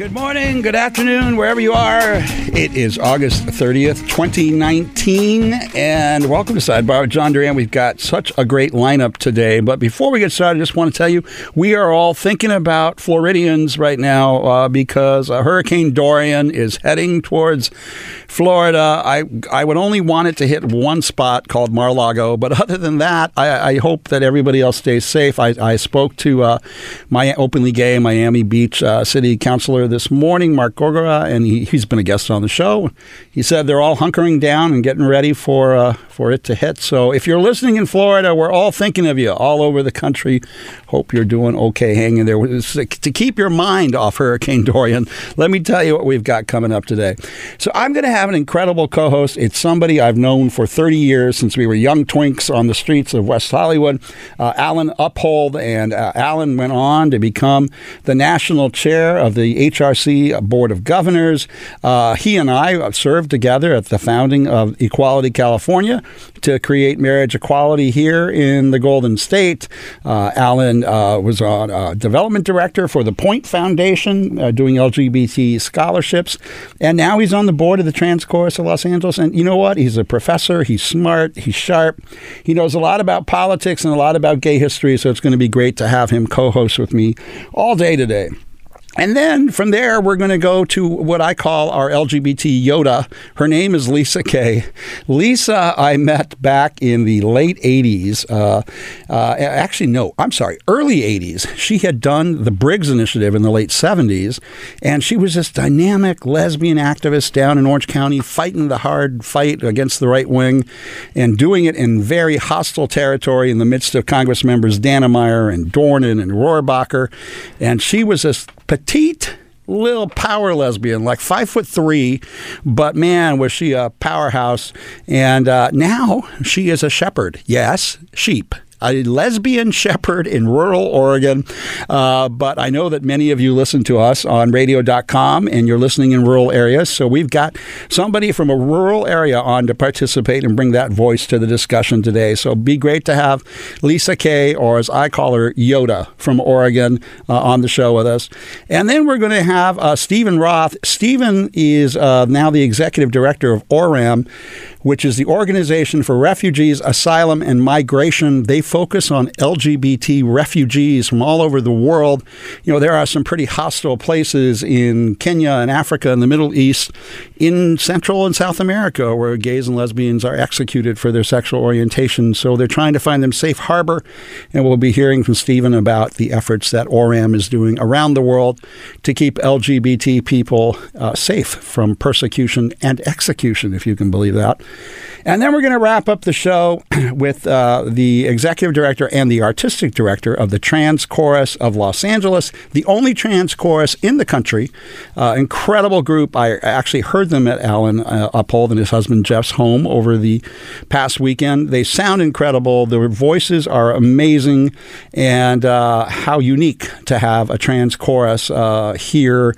Good morning, good afternoon, wherever you are. It is August 30th, 2019, and welcome to Sidebar with John Duran. We've got such a great lineup today, but before we get started, I just want to tell you we are all thinking about Floridians right now uh, because uh, Hurricane Dorian is heading towards Florida. I, I would only want it to hit one spot called Mar-Lago, but other than that, I, I hope that everybody else stays safe. I, I spoke to uh, my openly gay Miami Beach uh, City Councilor this morning, Mark Gongora, and he, has been a guest on the show. He said they're all hunkering down and getting ready for uh, for it to hit. So if you're listening in Florida, we're all thinking of you all over the country. Hope you're doing okay hanging there. To keep your mind off Hurricane Dorian, let me tell you what we've got coming up today. So I'm going to have an incredible co-host. It's somebody I've known for 30 years since we were young twinks on the streets of West Hollywood. Uh, Alan Uphold, and uh, Alan went on to become the national chair of the HRC Board of Governors. Uh, he and I served together at the founding of Equality California to create marriage equality here in the Golden State. Uh, Alan uh, was a development director for the Point Foundation, uh, doing LGBT scholarships, and now he's on the board of the Trans Chorus of Los Angeles. And you know what? He's a professor. He's smart. He's sharp. He knows a lot about politics and a lot about gay history. So it's going to be great to have him co-host with me all day today. And then from there, we're going to go to what I call our LGBT Yoda. Her name is Lisa Kaye. Lisa, I met back in the late 80s. Uh, uh, actually, no, I'm sorry, early 80s. She had done the Briggs Initiative in the late 70s, and she was this dynamic lesbian activist down in Orange County, fighting the hard fight against the right wing and doing it in very hostile territory in the midst of Congress members Dannemeyer and Dornan and Rohrabacher. And she was this petite little power lesbian, like five foot three, but man, was she a powerhouse. And uh, now she is a shepherd. Yes, sheep a lesbian shepherd in rural Oregon. Uh, but I know that many of you listen to us on radio.com and you're listening in rural areas. So we've got somebody from a rural area on to participate and bring that voice to the discussion today. So be great to have Lisa Kaye, or as I call her, Yoda from Oregon, uh, on the show with us. And then we're going to have uh, Stephen Roth. Stephen is uh, now the executive director of ORAM which is the Organization for Refugees, Asylum, and Migration. They focus on LGBT refugees from all over the world. You know, there are some pretty hostile places in Kenya and Africa and the Middle East, in Central and South America, where gays and lesbians are executed for their sexual orientation. So they're trying to find them safe harbor. And we'll be hearing from Stephen about the efforts that ORAM is doing around the world to keep LGBT people uh, safe from persecution and execution, if you can believe that. And then we're going to wrap up the show with uh, the executive director and the artistic director of the Trans Chorus of Los Angeles, the only trans chorus in the country. Uh, incredible group. I actually heard them at Alan uh, Uphold and his husband Jeff's home over the past weekend. They sound incredible. Their voices are amazing, and uh, how unique to have a trans chorus uh, here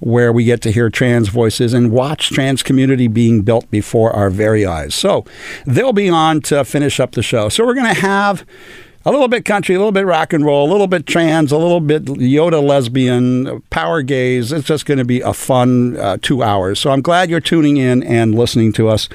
where we get to hear trans voices and watch trans community being built before our very eyes. So they'll be on to finish up the show. So we're going to have a little bit country, a little bit rock and roll, a little bit trans, a little bit Yoda lesbian, power gaze. It's just going to be a fun uh, two hours. So I'm glad you're tuning in and listening to us.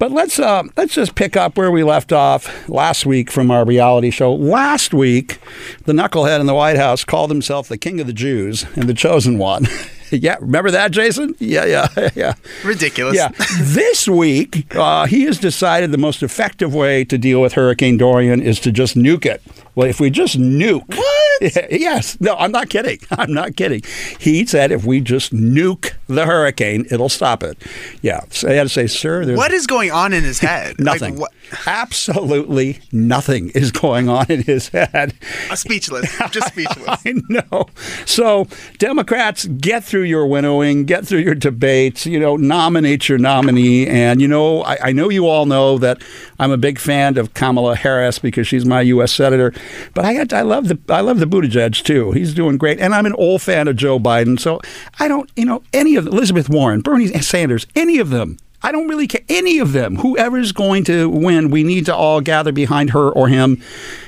But let's uh, let's just pick up where we left off last week from our reality show. Last week, the knucklehead in the White House called himself the King of the Jews and the Chosen One. yeah, remember that, Jason? Yeah, yeah, yeah. Ridiculous. Yeah. this week, uh, he has decided the most effective way to deal with Hurricane Dorian is to just nuke it. Well, if we just nuke. What? Yes. No, I'm not kidding. I'm not kidding. He said if we just nuke the hurricane, it'll stop it. Yeah. So I had to say, sir, what is going on in his head? nothing. Like, Absolutely nothing is going on in his head. A speechless. I'm Just speechless. I know. So, Democrats, get through your winnowing, get through your debates, you know, nominate your nominee. And, you know, I, I know you all know that I'm a big fan of Kamala Harris because she's my U.S. Senator. But I, got, I love the I love the Buttigieg, too. He's doing great. And I'm an old fan of Joe Biden. So, I don't, you know, any of Elizabeth Warren, Bernie Sanders, any of them I don't really care. Any of them, whoever's going to win, we need to all gather behind her or him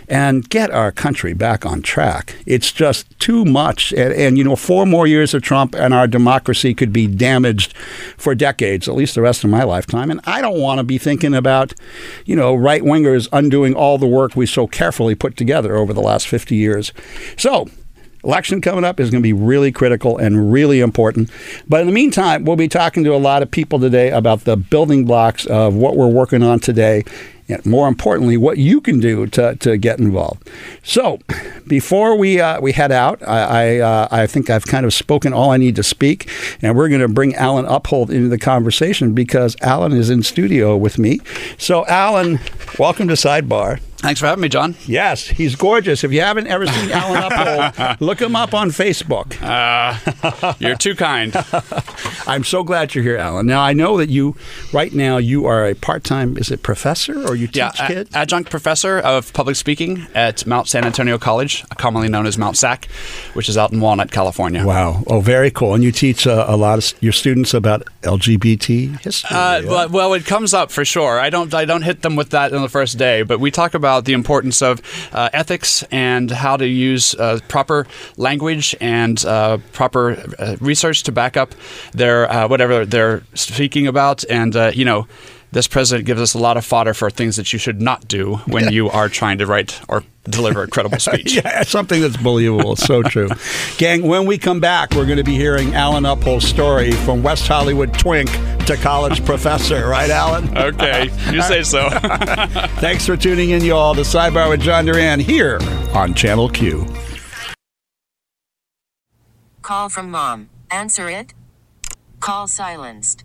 and get our country back on track. It's just too much. And, and, you know, four more years of Trump and our democracy could be damaged for decades, at least the rest of my lifetime. And I don't want to be thinking about, you know, right wingers undoing all the work we so carefully put together over the last 50 years. So, election coming up is going to be really critical and really important. But in the meantime, we'll be talking to a lot of people today about the building blocks of what we're working on today. And more importantly, what you can do to, to get involved. So, before we uh, we head out, I I, uh, I think I've kind of spoken all I need to speak, and we're going to bring Alan Uphold into the conversation because Alan is in studio with me. So, Alan, welcome to Sidebar. Thanks for having me, John. Yes, he's gorgeous. If you haven't ever seen Alan Uphold, look him up on Facebook. Uh, you're too kind. I'm so glad you're here, Alan. Now I know that you, right now, you are a part-time. Is it professor or you teach yeah, kids? adjunct professor of public speaking at Mount San Antonio College, commonly known as Mount SAC, which is out in Walnut, California. Wow! Oh, very cool. And you teach uh, a lot of your students about LGBT history. Uh, well, well, it comes up for sure. I don't. I don't hit them with that in the first day, but we talk about the importance of uh, ethics and how to use uh, proper language and uh, proper uh, research to back up their uh, whatever they're speaking about, and you know this president gives us a lot of fodder for things that you should not do when you are trying to write or deliver a credible speech. yeah, something that's believable. It's so true. Gang, when we come back, we're going to be hearing Alan Uphold's story from West Hollywood twink to college professor. Right, Alan? Okay, you say so. Thanks for tuning in, y'all, to Sidebar with John Duran here on Channel Q. Call from mom. Answer it. Call silenced.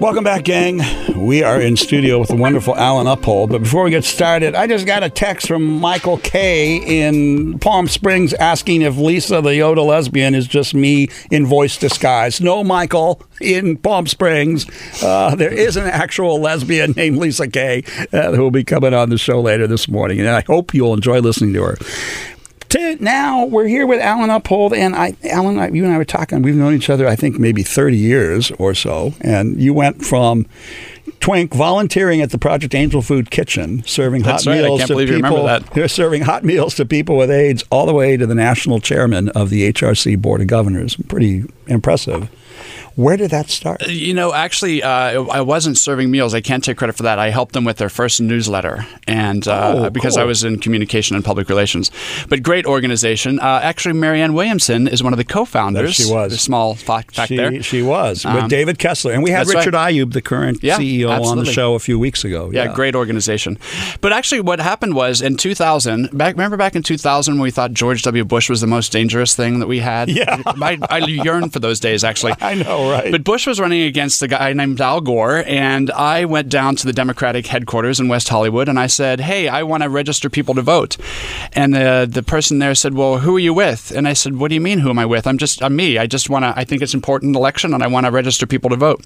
Welcome back, gang. We are in studio with the wonderful Alan Uphold. But before we get started, I just got a text from Michael K in Palm Springs asking if Lisa, the Yoda lesbian, is just me in voice disguise. No, Michael, in Palm Springs, uh, there is an actual lesbian named Lisa Kaye uh, who will be coming on the show later this morning. And I hope you'll enjoy listening to her to now we're here with Alan Uphold, and I, Alan, I, you and I were talking. We've known each other, I think, maybe thirty years or so, and you went from Twink volunteering at the Project Angel Food Kitchen, serving That's hot right. meals I can't to believe you people. remember that. They're serving hot meals to people with AIDS, all the way to the national chairman of the HRC Board of Governors. Pretty impressive. Where did that start? You know, actually, uh, I wasn't serving meals. I can't take credit for that. I helped them with their first newsletter, and uh, Oh, because cool. I was in communication and public relations. But great organization. Uh, actually, Marianne Williamson is one of the co-founders. There she was. A small fact, she, there. she was with Um, David Kessler, and we had Richard right. Ayoub, the current Yeah, CEO, on the show a few weeks ago. Yeah, great organization. But actually, what happened was in 2000. Back, remember back in 2000 when we thought George W. Bush was the most dangerous thing that we had. Yeah. I, I yearn for those days. Actually, I know, right? But Bush was running against a guy named Al Gore, and I went down to the Democratic headquarters in West Hollywood, and I said, "Hey, I want to register people to vote." And the the person there said, "Well, who are you with?" And I said, "What do you mean, who am I with? I'm just I'm me. I just want to. I think it's an important election, and I want to register people to vote."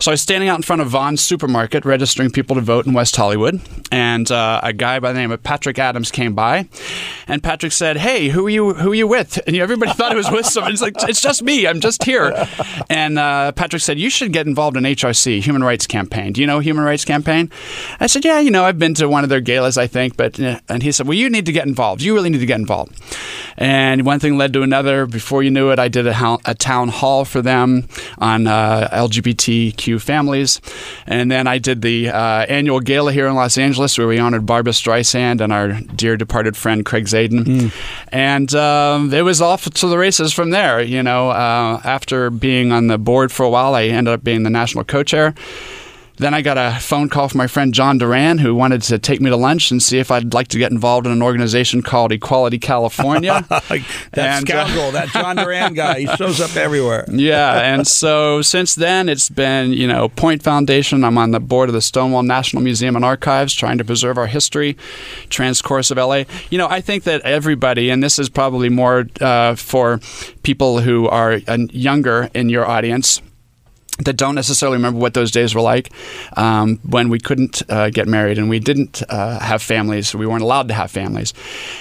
So I was standing out in front of Vons supermarket registering people to vote in West Hollywood, and uh, a guy by the name of Patrick Adams came by, and Patrick said, "Hey, who are you? Who are you with?" And everybody thought it was with someone. It's like it's just me. I'm just here. And uh, Patrick said, "You should get involved in HRC, Human Rights Campaign. Do you know Human Rights Campaign?" I said, "Yeah, you know, I've been to one of their galas, I think." But uh, and he said, "Well, you need to get involved. You really need to get involved." And one thing led to another. Before you knew it, I did a, a town hall for them on uh, LGBTQ families, and then I did the uh, annual gala here in Los Angeles where we honored Barbra Streisand and our dear departed friend Craig Zadan, and um, it was off to the races from there. You know, uh, after being on the board for a while, I ended up being the national co-chair. Then I got a phone call from my friend John Duran, who wanted to take me to lunch and see if I'd like to get involved in an organization called Equality California. That And, uh, scoundrel, that John Duran guy, he shows up everywhere. yeah, and so since then it's been, you know, Point Foundation. I'm on the board of the Stonewall National Museum and Archives, trying to preserve our history, Trans Chorus of LA. You know, I think that everybody, and this is probably more uh, for people who are uh, younger in your audience. That don't necessarily remember what those days were like um, when we couldn't uh, get married and we didn't uh, have families. We weren't allowed to have families.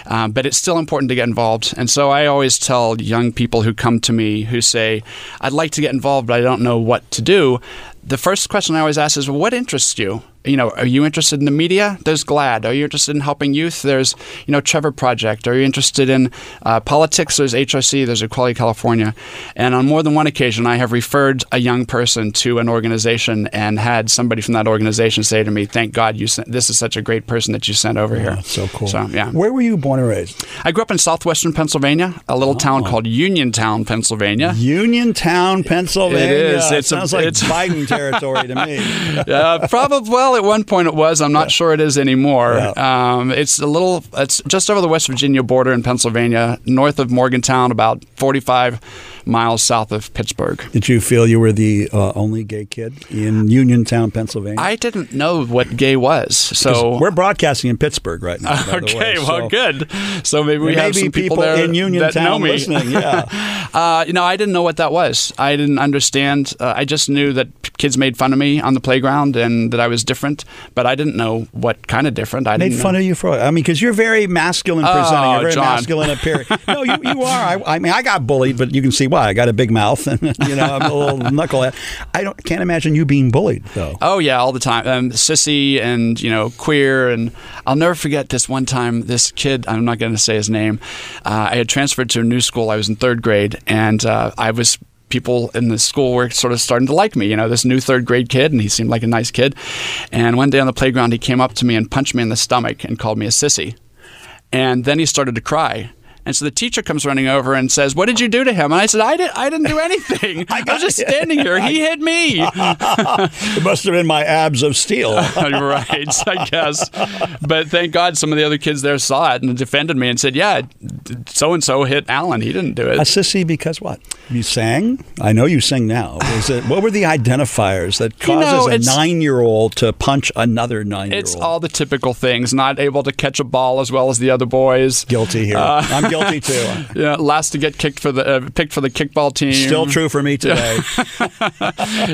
Um, but it's still important to get involved. And so I always tell young people who come to me who say, I'd like to get involved, but I don't know what to do. The first question I always ask is, well, what interests you? You know, are you interested in the media? There's GLAAD. Are you interested in helping youth? There's, you know, Trevor Project. Are you interested in uh, politics? There's HRC. There's Equality California. And on more than one occasion, I have referred a young person to an organization and had somebody from that organization say to me, "Thank God you sent. This is such a great person that you sent over here." So cool. So yeah, Where were you born and raised? I grew up in southwestern Pennsylvania, a little town Oh. called Uniontown, Pennsylvania. Uniontown, Pennsylvania. It is. It's a- sounds like it's- Biden territory to me. uh, probably. Well, at one point it was. I'm not sure it is anymore. Yeah. Um, it's a little. It's just over the West Virginia border in Pennsylvania, north of Morgantown, about 45 miles south of Pittsburgh. Did you feel you were the uh, only gay kid in Uniontown, Pennsylvania? I didn't know what gay was. so we're broadcasting in Pittsburgh right now. by the okay. way, well, good. So maybe we have some people, people there in Uniontown listening. Yeah. Uh, you know, I didn't know what that was. I didn't understand. Uh, I just knew that kids made fun of me on the playground and that I was different, but I didn't know what kind of different. I made didn't fun know. of you for I mean because you're very masculine Oh, presenting, you're very John. masculine appearing. No, you, you are. I, I mean, I got bullied, but you can see why. I got a big mouth, and you know, I'm a little knucklehead. I don't can't imagine you being bullied though. Oh yeah, all the time. Um, sissy and you know queer, and I'll never forget this one time. This kid, I'm not going to say his name. Uh, I had transferred to a new school. I was in third grade, and uh, I was. People in the school were sort of starting to like me, you know, this new third grade kid, and he seemed like a nice kid. And one day on the playground, he came up to me and punched me in the stomach and called me a sissy. And then he started to cry. And so the teacher comes running over and says, "What did you do to him?" And I said, "I did. I didn't do anything. I, was just standing here. He hit me." It must have been my abs of steel. right, I guess. But thank God some of the other kids there saw it and defended me and said, yeah, so and so hit Alan. He didn't do it." A sissy because what? You sang? I know you sing now. Is it what were the identifiers that You know, causes a nine-year-old to punch another nine-year-old? It's all the typical things. Not able to catch a ball as well as the other boys. guilty here. Uh, I'm guilty too. Yeah, last to get kicked for the uh, picked for the kickball team. Still true for me today.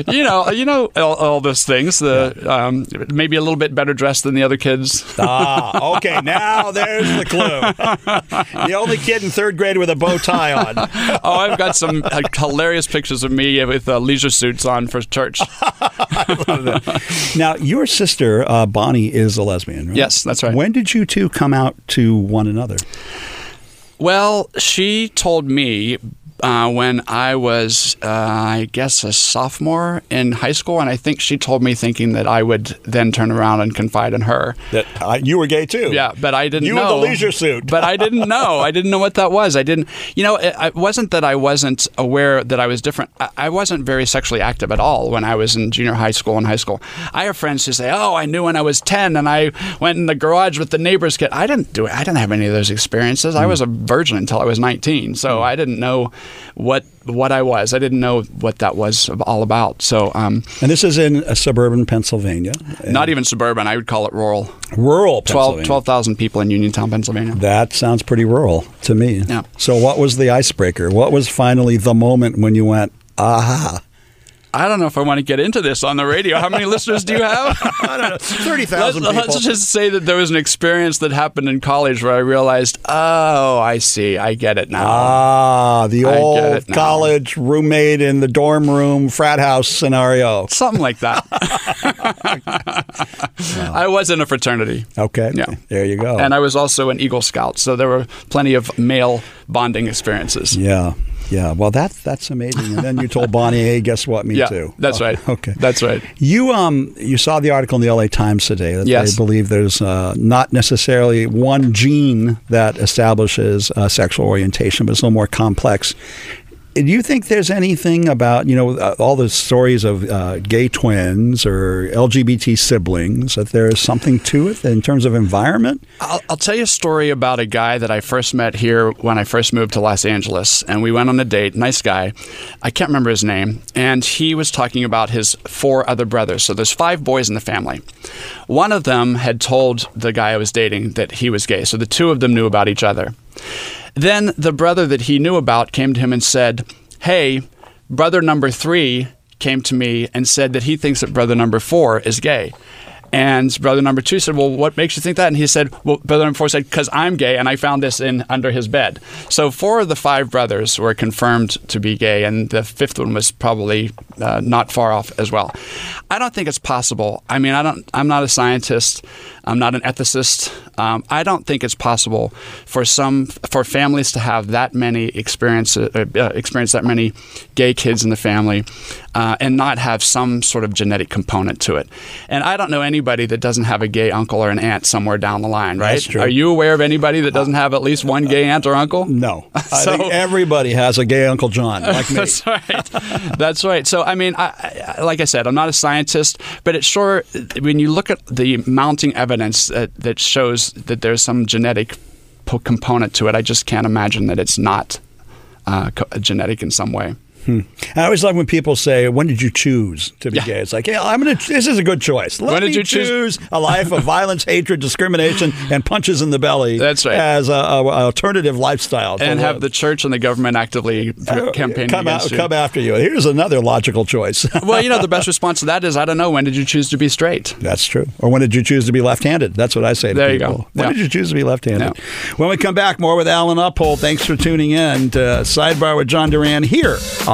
You know, you know all, all those things. The um, maybe a little bit better dressed than the other kids. ah, okay. Now there's the clue. the only kid in third grade with a bow tie on. Oh, I've got some uh, hilarious pictures of me with uh, leisure suits on for church. Now, your sister uh, Bonnie is a lesbian, right? Yes, that's right. When did you two come out to one another? Well, she told me uh, when I was, uh, I guess, a sophomore in high school, and I think she told me thinking that I would then turn around and confide in her. That uh, you were gay too. Yeah, but I didn't know You know. the leisure suit. but I didn't know. I didn't know what that was. I didn't. You know, it, it wasn't that I wasn't aware that I was different. I, I wasn't very sexually active at all when I was in junior high school and high school. I have friends who say, "Oh, I knew when I was ten, and I went in the garage with the neighbor's kid." I didn't do it. I didn't have any of those experiences. Hmm. I was a virgin until I was nineteen, so I didn't know what what I was. I didn't know what that was all about. So, um, And this is in uh, suburban Pennsylvania. not even suburban. I would call it rural. rural 12 Pennsylvania. 12,000 people in Uniontown, Pennsylvania. That sounds pretty rural to me. Yeah. So, what was the icebreaker? What was finally the moment when you went, aha? I don't know if I want to get into this on the radio. How many listeners do you have? I don't know, thirty Let's, people. let's just say that there was an experience that happened in college where I realized, oh, I see, I get it now. Ah, the I old college roommate in the dorm room frat house scenario. Something like that. I was in a fraternity. Okay, Yeah. there you go. And I was also an Eagle Scout, so there were plenty of male bonding experiences. yeah, yeah. Well, that that's amazing. And then you told Bonnie, "Hey, guess what? Me Yeah, too." that's Oh, right. Okay, That's right. You um you saw the article in the LA Times today that Yes. they believe there's uh, not necessarily one gene that establishes uh, sexual orientation, but it's a little more complex. Do you think there's anything about you know uh, all the stories of uh, gay twins or LGBT siblings that there is something to it in terms of environment? I'll, I'll tell you a story about a guy that I first met here when I first moved to Los Angeles, and we went on a date. Nice guy, I can't remember his name, and he was talking about his four other brothers. So there's five boys in the family. One of them had told the guy I was dating that he was gay, so the two of them knew about each other. Then the brother that he knew about came to him and said, Hey, brother number three came to me and said that he thinks that brother number four is gay. And brother number two said, "Well, what makes you think that?" And he said, "Well, brother number four said because I'm gay and I found this in under his bed." So four of the five brothers were confirmed to be gay, and the fifth one was probably uh, not far off as well. I don't think it's possible. I mean, I don't. I'm not a scientist. I'm not an ethicist. Um, I don't think it's possible for some for families to have that many experience uh, uh, experience that many gay kids in the family, uh, and not have some sort of genetic component to it. And I don't know anybody that doesn't have a gay uncle or an aunt somewhere down the line. Right? That's true. Are you aware of anybody that doesn't have at least one gay aunt or uncle? No, I think everybody has a gay Uncle John like me. That's right. That's right. So, I mean, I, I, like I said, I'm not a scientist, but it's sure, when you look at the mounting evidence that, that shows that there's some genetic component to it, I just can't imagine that it's not uh, genetic in some way. Hmm. I always love when people say, "When did you choose to be Yeah. gay?" It's like, "Yeah, I'm gonna. This is a good choice. Let When did you choose- choose a life of violence, hatred, discrimination, and punches in the belly. That's right. As a, a, a alternative lifestyle, And have live. the church and the government actively uh, p- campaigning come against out, you. come after you. Here's another logical choice. well, you know, the best response to that is, I don't know. When did you choose to be straight? That's true. Or when did you choose to be left-handed? That's what I say to There you people. go. When Yeah. did you choose to be left-handed? When we come back, more with Alan Uphold. Thanks for tuning in to Sidebar with John Duran here on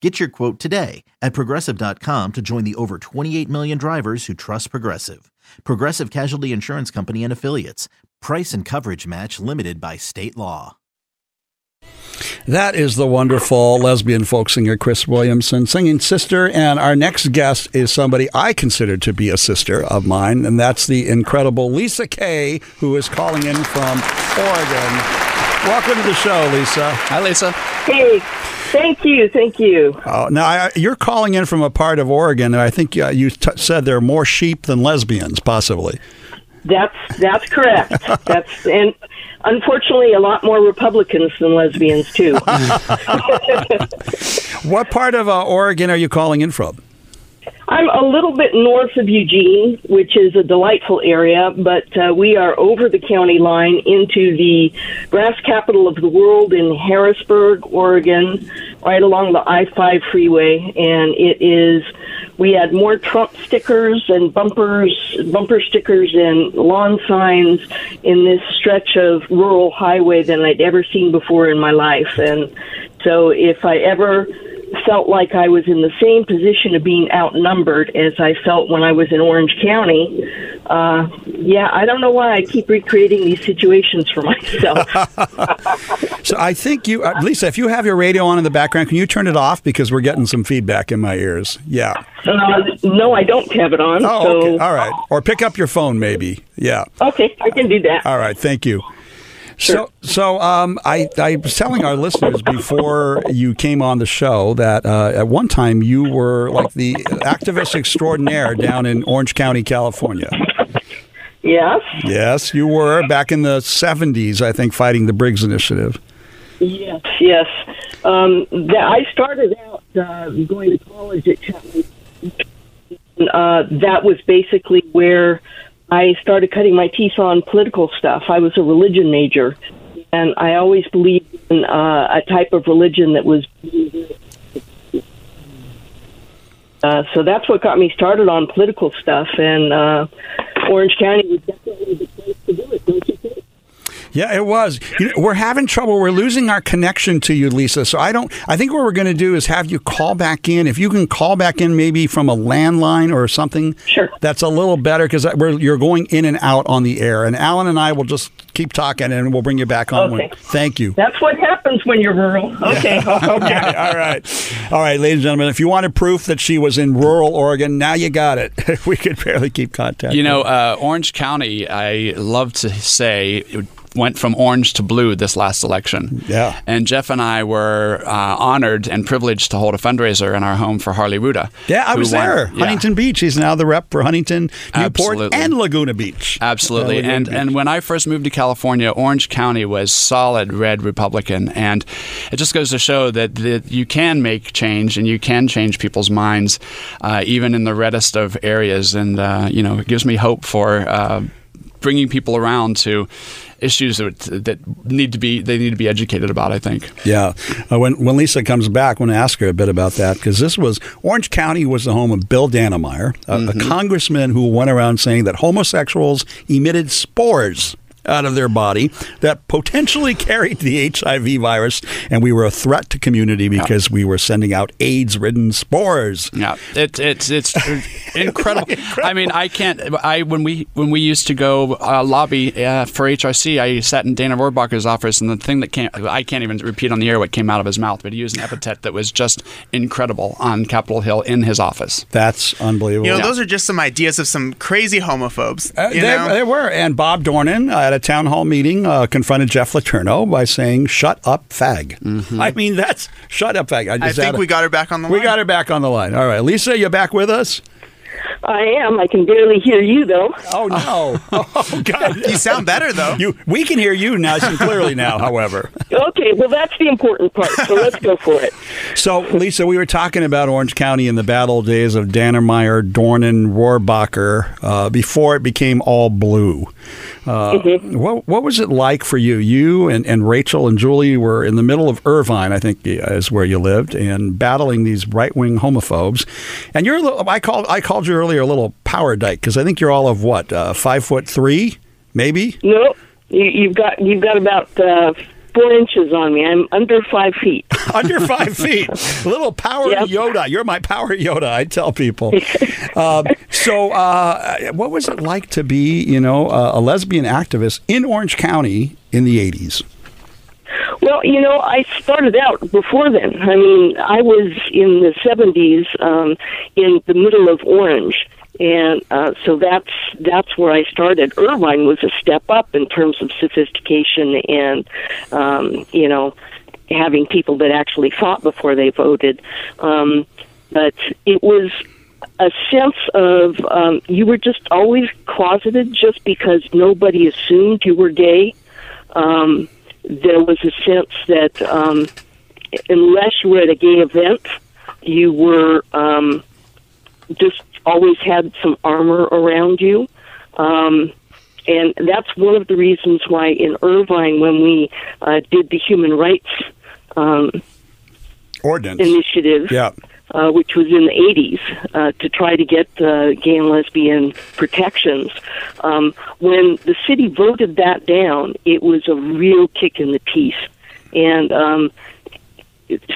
Get your quote today at progressive.com to join the over 28 million drivers who trust Progressive. Progressive Casualty Insurance Company and Affiliates. Price and coverage match limited by state law. That is the wonderful lesbian folk singer Cris Williamson singing Sister. And our next guest is somebody I consider to be a sister of mine, and that's the incredible Lisa Kaye, who is calling in from Oregon. Welcome to the show, Lisa. Hi, Lisa. Hey, thank you, thank you. Uh, now, I, you're calling in from a part of Oregon, and I think uh, you t- said there are more sheep than lesbians, possibly. That's that's correct. That's and unfortunately a lot more Republicans than lesbians too. What part of uh, Oregon are you calling in from? I'm a little bit north of Eugene, which is a delightful area, but uh, we are over the county line into the grass capital of the world in Harrisburg, Oregon, right along the I 5 freeway. And it is, we had more Trump stickers and bumpers, bumper stickers and lawn signs in this stretch of rural highway than I'd ever seen before in my life. And so if I ever felt like I was in the same position of being outnumbered as I felt when I was in Orange County. Uh, yeah, I don't know why I keep recreating these situations for myself. So I think you, uh, Lisa, if you have your radio on in the background, can you turn it off because we're getting some feedback in my ears? Yeah. uh, no, I don't have it on. Oh, so, okay. All right. Or pick up your phone, maybe. Yeah. Okay, I can do that. All right. Thank you. So, so um, I, I was telling our listeners before you came on the show that uh, at one time you were like the activist extraordinaire down in Orange County, California. Yes, Yes, you were back in the 70s, I think, fighting the Briggs Initiative. yes, yes. Um, that, I started out uh, going to college at Chapman. Uh, that was basically where I started cutting my teeth on political stuff. I was a religion major, and I always believed in uh, a type of religion that was. Uh, so that's what got me started on political stuff, and uh, Orange County was definitely the place to do it, don't you think? Yeah, it was. You know, we're having trouble. We're losing our connection to you, Lisa. So I don't. I think what we're going to do is have you call back in. If you can call back in, maybe from a landline or something. Sure. That's a little better because you're going in and out on the air. And Alan and I will just keep talking, and we'll bring you back on. Okay. When, thank you. That's what happens when you're rural. Okay. okay. All right. All right, ladies and gentlemen. If you wanted proof that she was in rural Oregon, now you got it. we could barely keep contact. You know, uh, Orange County. I love to say went from orange to blue this last election. Yeah. And Jeff and I were uh, honored and privileged to hold a fundraiser in our home for Harley Rouda. Yeah, I was won- there. yeah. Huntington Beach. He's now the rep for Huntington, Newport, Absolutely. and Laguna Beach. Absolutely. Laguna and Beach. and when I first moved to California, Orange County was solid red Republican, and it just goes to show that, that you can make change and you can change people's minds, uh, even in the reddest of areas. And uh, you know, it gives me hope for uh, bringing people around to issues that, that need to be they need to be educated about. I think. Yeah. Uh, when when Lisa comes back, I want to ask her a bit about that because this was Orange County was the home of Bill Dannemeyer, a, a congressman who went around saying that homosexuals emitted spores out of their body that potentially carried the HIV virus, and we were a threat to community because we were sending out AIDS-ridden spores. Yeah, it, it's it's incredible. I mean, I can't. I when we when we used to go uh, lobby uh, for HRC, I sat in Dana Rohrabacher's office, and the thing that came I can't even repeat on the air what came out of his mouth, but he used an epithet that was just incredible on Capitol Hill in his office. That's unbelievable. You know, those are just some ideas of some crazy homophobes. Uh, you they, know? they were. And Bob Dornan uh, at a town hall meeting uh, confronted Jeff Laterno by saying, shut up, fag. I mean, that's shut up, fag. I just think a- we got her back on the line. we got her back on the line. All right. Lisa, you back with us? I am. I can barely hear you, though. Oh, no. oh, God. You sound better though. You, we can hear you nice and clearly now, however. Okay, well, that's the important part, so let's go for it. So, Lisa, we were talking about Orange County in the battle days of Dannemeyer, Dornan, Rohrabacher, uh, before it became all blue. Uh, what, what was it like for you? You and, and Rachel and Julie were in the middle of Irvine, I think, is where you lived, and battling these right wing homophobes. And you're, a little, I called, I called you earlier a little power dyke because I think you're all of what, uh, five foot three, maybe? No, you, you've got you've got about uh, four inches on me. I'm under five feet. under five feet. Little power Yep. Yoda. You're my power Yoda. I tell people. um, so, uh, what was it like to be, you know, a, a lesbian activist in Orange County in the '80s? Well, you know, I started out before then. I mean, I was in the 70s um, in the middle of Orange. And uh, so that's that's where I started. Irvine was a step up in terms of sophistication and, um, you know, having people that actually thought before they voted. Um, but it was a sense of um, you were just always closeted just because nobody assumed you were gay. Um, there was a sense that um, unless you were at a gay event, you were um, just always had some armor around you. Um, and that's one of the reasons why in Irvine, when we uh, did the human rights um, Ordinance. initiative, Yeah. uh, which was in the 80s, uh, to try to get uh, gay and lesbian protections. Um, when the city voted that down, it was a real kick in the teeth. And um,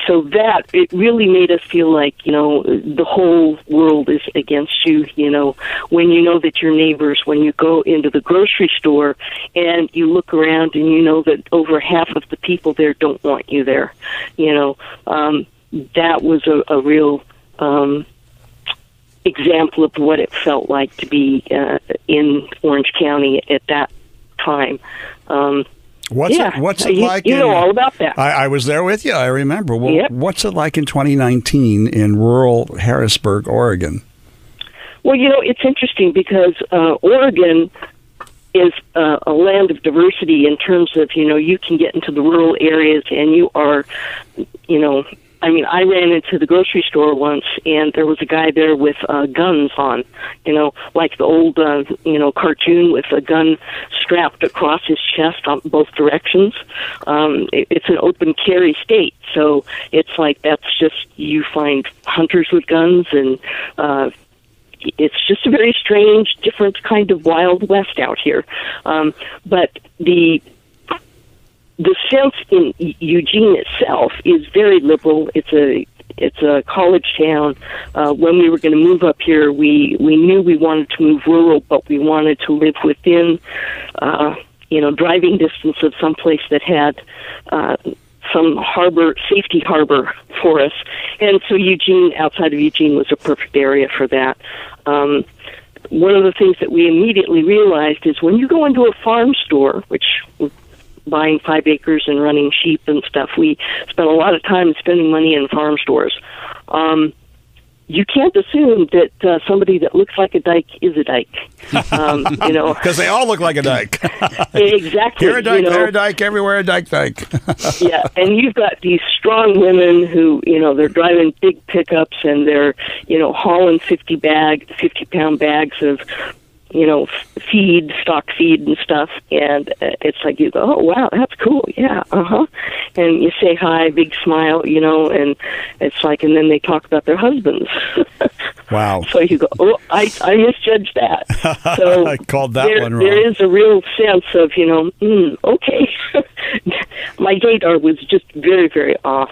so that, it really made us feel like, you know, the whole world is against you, you know, when you know that your neighbors, when you go into the grocery store and you look around and you know that over half of the people there don't want you there, you know, um, that was a, a real um, example of what it felt like to be uh, in Orange County at that time. Um, What's yeah, it? What's it you, like? you in, know all about that. I, I was there with you. I remember. Well, Yep. What's it like in 2019 in rural Harrisburg, Oregon? Well, you know, it's interesting because uh, Oregon is uh, a land of diversity in terms of, you know, you can get into the rural areas and you are, you know, I mean, I ran into the grocery store once and there was a guy there with uh, guns on, you know, like the old, uh, you know, cartoon with a gun strapped across his chest on both directions. Um, it, it's an open carry state, so it's like that's just you find hunters with guns and uh, it's just a very strange, different kind of wild west out here. Um, but the the sense in Eugene itself is very liberal. It's a it's a college town. Uh, when we were going to move up here, we we knew we wanted to move rural, but we wanted to live within, uh, you know, driving distance of some place that had. Uh, some harbor, safety harbor for us, and so Eugene, outside of Eugene, was a perfect area for that. Um, one of the things that we immediately realized is when you go into a farm store, which buying five acres and running sheep and stuff, we spent a lot of time spending money in farm stores. Um, you can't assume that uh, somebody that looks like a dyke is a dyke. Um, you know, Because they all look like a dyke. exactly. Here a dyke, you know, there a dyke, everywhere a dyke dyke. yeah, and you've got these strong women who, you know, they're driving big pickups and they're, you know, hauling fifty bag, fifty pound bags of, you know, feed, stock feed and stuff. And uh, it's like you go, oh wow, that's cool, yeah, uh huh. And you say hi, big smile, you know, and it's like, and then they talk about their husbands. Wow. so you go, oh, I I misjudged that. So I called that there, one wrong. There is a real sense of, you know, mm, okay, my radar was just very, very off.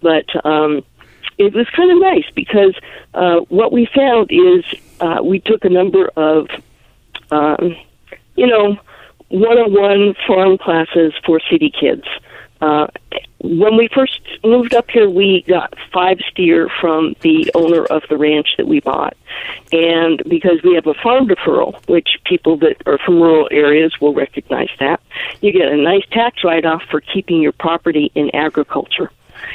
But um, it was kind of nice because uh, what we found is uh, we took a number of, um, you know, one-on-one farm classes for city kids. Uh, when we first moved up here, we got five steer from the owner of the ranch that we bought. And because we have a farm deferral, which people that are from rural areas will recognize that, you get a nice tax write off for keeping your property in agriculture.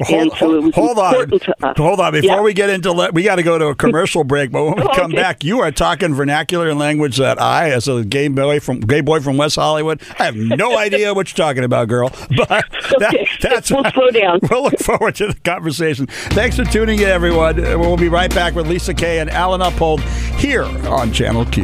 And so hold on. Hold on. Before Yeah. we get into, le- we got to go to a commercial break. But when we Oh, come okay. back, you are talking vernacular and language that I, as a gay boy from gay boy from West Hollywood, I have no idea what you're talking about, girl. But that, Okay. that's We'll slow down. We'll look forward to the conversation. Thanks for tuning in, everyone. We'll be right back with Lisa Kaye and Alan Uphold here on Channel Q.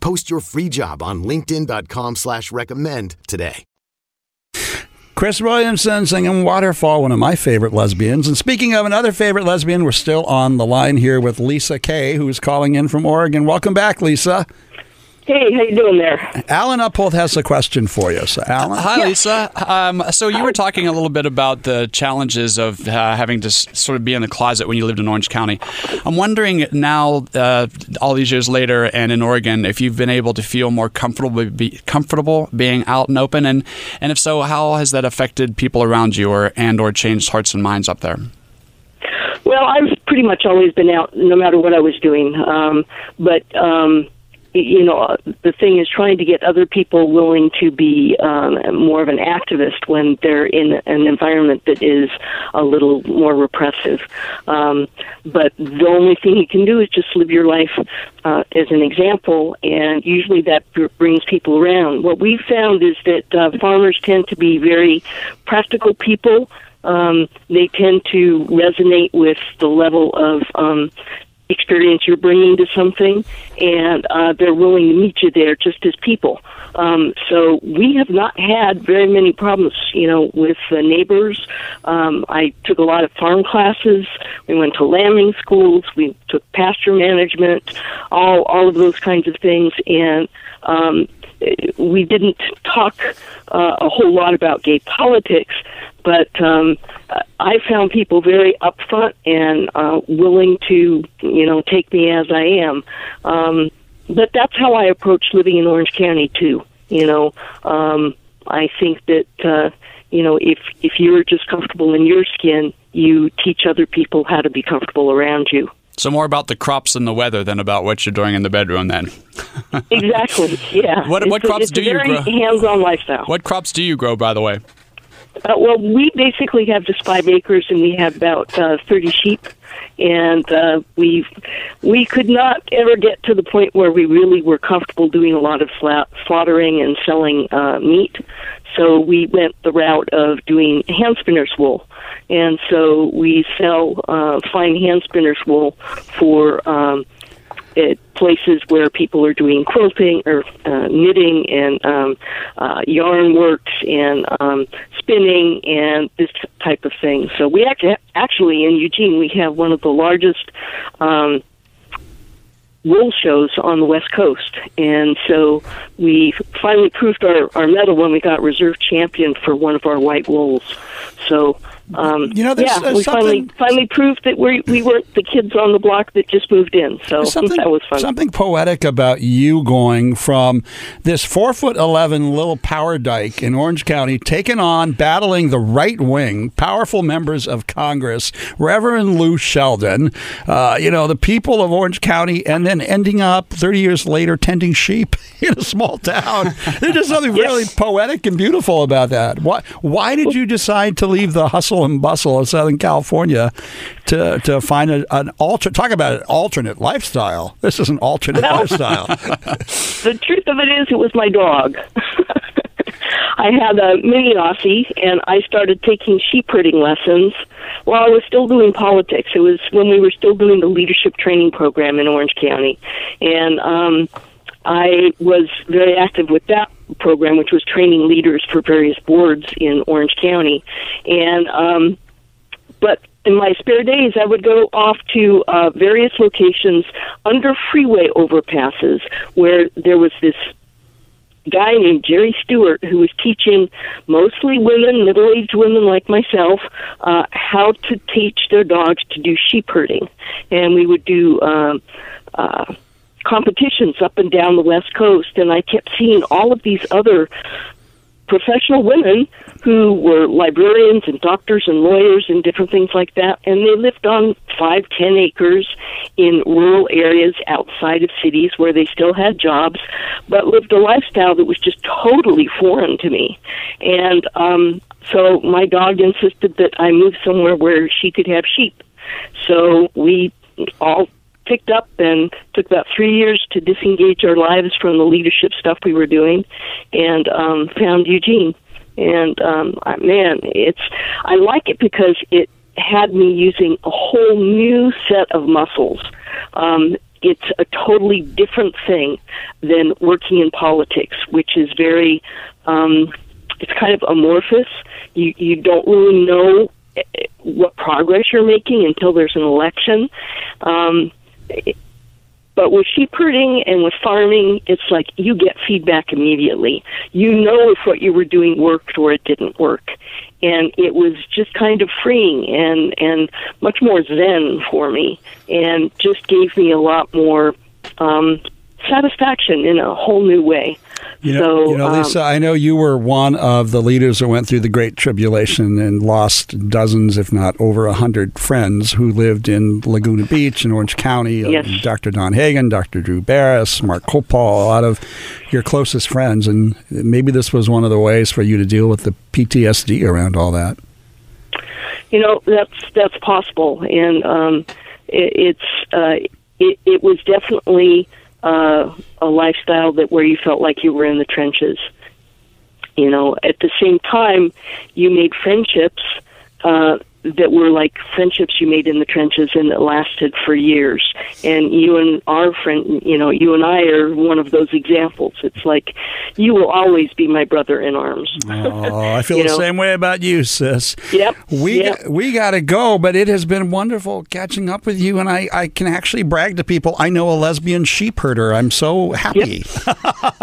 Post your free job on linkedin.com slash recommend today. Cris Williamson singing Waterfall, one of my favorite lesbians. And speaking of another favorite lesbian, we're still on the line here with Lisa Kaye, who's calling in from Oregon. Welcome back, Lisa. Hey, how you doing there? Alan Uphold has a question for you. So, Alan, Hi, Lisa. Um, so you were talking a little bit about the challenges of uh, having to s- sort of be in the closet when you lived in Orange County. I'm wondering now, uh, all these years later, and in Oregon, if you've been able to feel more comfortable be comfortable being out and open, and and if so, how has that affected people around you, or and or changed hearts and minds up there? Well, I've pretty much always been out, no matter what I was doing. Um, but um, y- you know, the thing is trying to get other people willing to be um, more of an activist when they're in an environment that is a little more repressive. Um, but the only thing you can do is just live your life uh, as an example, and usually that br- brings people around. What we've found is that uh, farmers tend to be very practical people um, they tend to resonate with the level of um, experience you're bringing to something, and uh, they're willing to meet you there just as people. Um, so we have not had very many problems, you know, with the neighbors. Um, I took a lot of farm classes. We went to lambing schools. We took pasture management, all all of those kinds of things, and um, we didn't talk uh, a whole lot about gay politics, but um, I found people very upfront and uh, willing to, you know, take me as I am. Um, but that's how I approach living in Orange County too. You know, um, I think that uh, you know if if you're just comfortable in your skin, you teach other people how to be comfortable around you. So more about the crops and the weather than about what you're doing in the bedroom. Then, Exactly. Yeah. What- what a- crops do you very grow? Hands-on lifestyle. what crops do you grow, by the way? Uh, well, we basically have just five acres, and we have about uh, thirty sheep, and uh, we we could not ever get to the point where we really were comfortable doing a lot of sla- slaughtering and selling uh, meat. So we went the route of doing hand spinners wool, and so we sell uh, fine hand spinners wool for. Um, at places where people are doing quilting or uh, knitting and um, uh, yarn works and um, spinning and this type of thing. So we actually, actually in Eugene we have one of the largest um, wool shows on the West Coast, and so we finally proved our our medal when we got reserve champion for one of our white wools. So um, You know, there's, yeah, uh, we finally finally proved that we we weren't the kids on the block that just moved in. So that was fun. something poetic about you going from this four foot eleven little power dyke in Orange County, taking on battling the right wing, powerful members of Congress, Reverend Lou Sheldon, uh, you know, the people of Orange County, and then ending up thirty years later tending sheep in a small town. There's just something really poetic and beautiful about that. Why? Why did you decide to leave the hustle and bustle of Southern California to to find a, an alter? Talk about an alternate lifestyle. This is an alternate lifestyle. the truth of it is, it was my dog. I had a mini Aussie, and I started taking sheep herding lessons while I was still doing politics. It was when we were still doing the leadership training program in Orange County, and um, I was very active with that program, which was training leaders for various boards in Orange County, and um, but in my spare days, I would go off to uh, various locations under freeway overpasses where there was this guy named Jerry Stewart who was teaching mostly women, middle aged women like myself, uh, how to teach their dogs to do sheep herding. And we would do um, uh, competitions up and down the West Coast, and I kept seeing all of these other professional women who were librarians and doctors and lawyers and different things like that and they lived on five ten acres in rural areas outside of cities where they still had jobs but lived a lifestyle that was just totally foreign to me. And um so my dog insisted that i move somewhere where she could have sheep. So we all picked up and took about three years to disengage our lives from the leadership stuff we were doing and um found Eugene. And um man it's I like it because it had me using a whole new set of muscles. Um it's a totally different thing than working in politics which is very um it's kind of amorphous. You you don't really know eh, eh, what progress you're making until there's an election. Um but with sheep herding and with farming, it's like you get feedback immediately. You know if what you were doing worked or it didn't work. And it was just kind of freeing and, and much more zen for me and just gave me a lot more um, satisfaction in a whole new way. You know, so, you know, um, Lisa, I know you were one of the leaders that went through the Great Tribulation and lost dozens, if not over a hundred friends who lived in Laguna Beach in Orange County. Uh, Yes. Dr. Don Hagen, Dr. Drew Barris, Mark Kopal, a lot of your closest friends, and maybe this was one of the ways for you to deal with the PTSD around all that. you know that's that's possible and um it, it's uh it it was definitely uh a lifestyle that where you felt like you were in the trenches. You know at the same time you made friendships uh that were like friendships you made in the trenches and that lasted for years and you and our friend you know you and I are one of those examples it's like you will always be my brother in arms Oh, I feel the know. same way about you, sis. Yep, We yep. got, we got to go, but it has been wonderful catching up with you, and I, I can actually brag to people. I know a lesbian sheep herder. I'm so happy.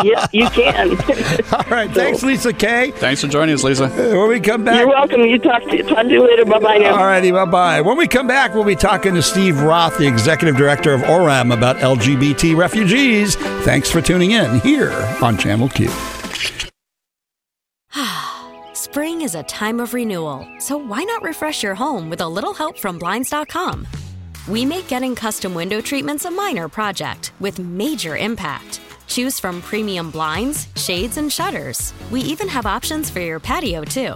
yeah you can All right, thanks, Lisa Kaye. Thanks for joining us, Lisa. When we come back, You're welcome. You talk to you. talk to you later. Bye bye now. All righty, bye bye. When we come back, we'll be talking to Steve Roth, the executive director of ORAM, about LGBT refugees. Thanks for tuning in here on Channel Q. Spring is a time of renewal, so why not refresh your home with a little help from Blinds.com? We make getting custom window treatments a minor project with major impact. Choose from premium blinds, shades, and shutters. We even have options for your patio, too.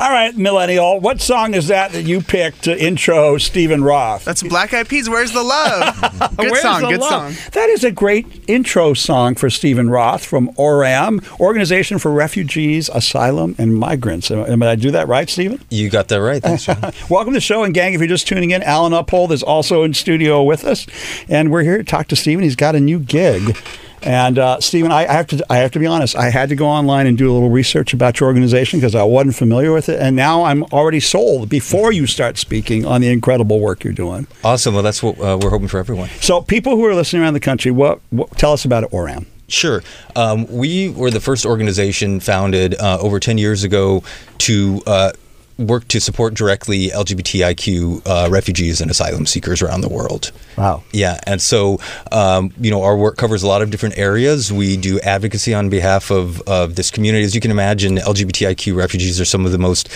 All right, millennial. What song is that that you picked to intro Stephen Roth? That's Black Eyed Peas. Where's the love? Good Where's song. Good love? song. That is a great intro song for Stephen Roth from ORAM, Organization for Refugees, Asylum, and Migrants. Am, am I do that right, Stephen? You got that right. Thanks, John. Welcome to the show, and gang, if you're just tuning in, Alan Uphold is also in studio with us, and we're here to talk to Stephen. He's got a new gig. And uh, Stephen, I, I have to I have to be honest. I had to go online and do a little research about your organization because I wasn't familiar with it, and now I'm already sold before you start speaking on the incredible work you're doing. awesome. Well, that's what uh, we're hoping for everyone. So, people who are listening around the country, what, what tell us about it, ORAM? Sure. Um, we were the first organization founded uh, over 10 years ago to uh, work to support directly LGBTIQ uh, refugees and asylum seekers around the world. Wow. Yeah, and so um, you know our work covers a lot of different areas. We do advocacy on behalf of, of this community. As you can imagine, LGBTIQ refugees are some of the most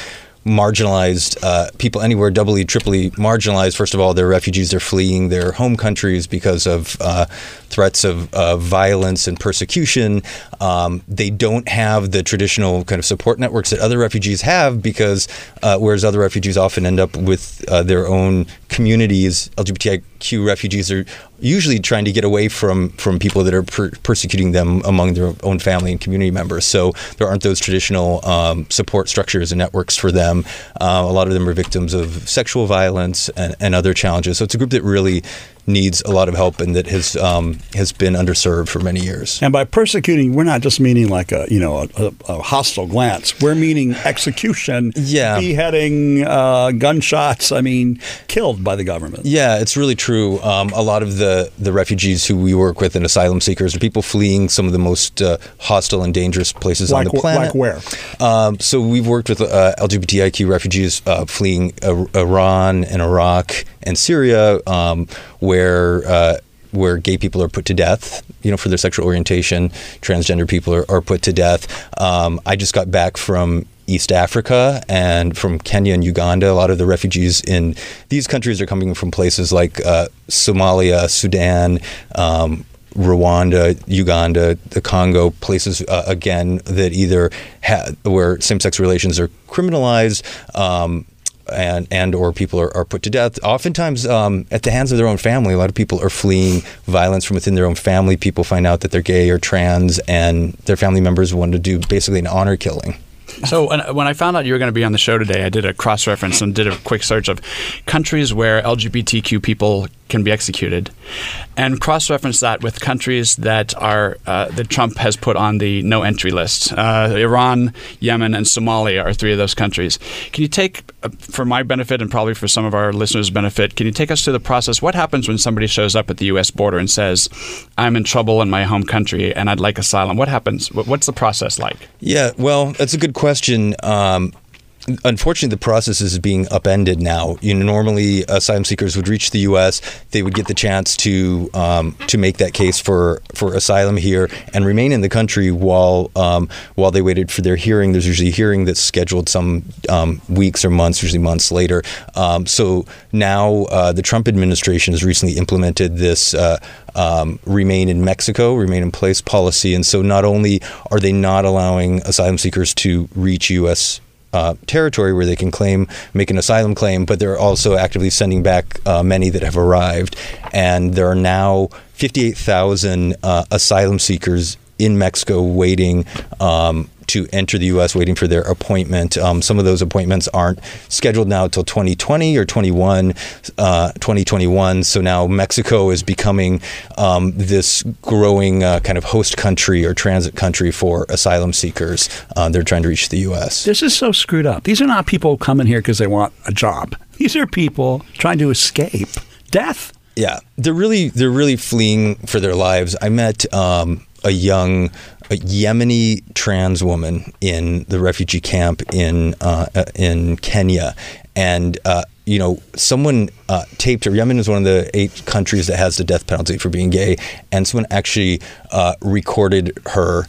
marginalized uh, people anywhere, doubly, triply marginalized. First of all, they're refugees. They're fleeing their home countries because of uh, threats of uh, violence and persecution. Um, they don't have the traditional kind of support networks that other refugees have because uh, whereas other refugees often end up with uh, their own communities, LGBTIQ refugees are usually trying to get away from from people that are per- persecuting them among their own family and community members. So there aren't those traditional um, support structures and networks for them. Uh, a lot of them are victims of sexual violence and, and other challenges. So it's a group that really needs a lot of help and that has um, has been underserved for many years. And by persecuting, we're not just meaning like a you know a, a hostile glance. We're meaning execution, Yeah. beheading, uh, gunshots. I mean, killed by the government. Yeah, it's really true. Um, a lot of the, the refugees who we work with and asylum seekers are people fleeing some of the most uh, hostile and dangerous places Like on the planet. like where? Um, so we've worked with uh, LGBTIQ refugees uh, fleeing uh, Iran and Iraq and Syria, um, where uh, where gay people are put to death, you know, for their sexual orientation. Transgender people are, are put to death. Um, I just got back from East Africa and from Kenya and Uganda. A lot of the refugees in these countries are coming from places like uh, Somalia, Sudan. Um, Rwanda, Uganda, the Congo, places uh, again that either ha- where same-sex relations are criminalized, um, and and or people are, are put to death. Oftentimes, um, at the hands of their own family. A lot of people are fleeing violence from within their own family. People find out that they're gay or trans, and their family members want to do basically an honor killing. So when, I found out you were going to be on the show today, I did a cross reference and did a quick search of countries where LGBTQ people can be executed, and cross reference that with countries that are uh, that Trump has put on the no entry list. Uh, Iran, Yemen, and Somalia are three of those countries. Can you take, for my benefit and probably for some of our listeners' benefit, can you take us through the process? What happens when somebody shows up at the U.S. border and says, "I'm in trouble in my home country and I'd like asylum"? What happens? What's the process like? Yeah, well, that's a good question. Um, unfortunately, the process is being upended now. You know, normally asylum seekers would reach the U.S., they would get the chance to um, to make that case for, for asylum here and remain in the country while um, while they waited for their hearing. There's usually a hearing that's scheduled some um, weeks or months, usually months later. Um, so now uh, the Trump administration has recently implemented this. Uh, um, remain in Mexico, remain in place policy. And so not only are they not allowing asylum seekers to reach U.S. Uh, territory where they can claim, make an asylum claim, but they're also actively sending back uh, many that have arrived. And there are now 58,000 uh, asylum seekers in Mexico waiting um, to enter the U.S., waiting for their appointment. Um, some of those appointments aren't scheduled now until 2020 or 21, uh, 2021. So now Mexico is becoming um, this growing uh, kind of host country or transit country for asylum seekers. Uh, they're trying to reach the U.S. This is so screwed up. These are not people coming here because they want a job. These are people trying to escape death. Yeah, they're really they're really fleeing for their lives. I met um, a young a Yemeni trans woman in the refugee camp in uh, uh, in Kenya, and uh, you know someone uh, taped her. Yemen is one of the eight countries that has the death penalty for being gay, and someone actually uh, recorded her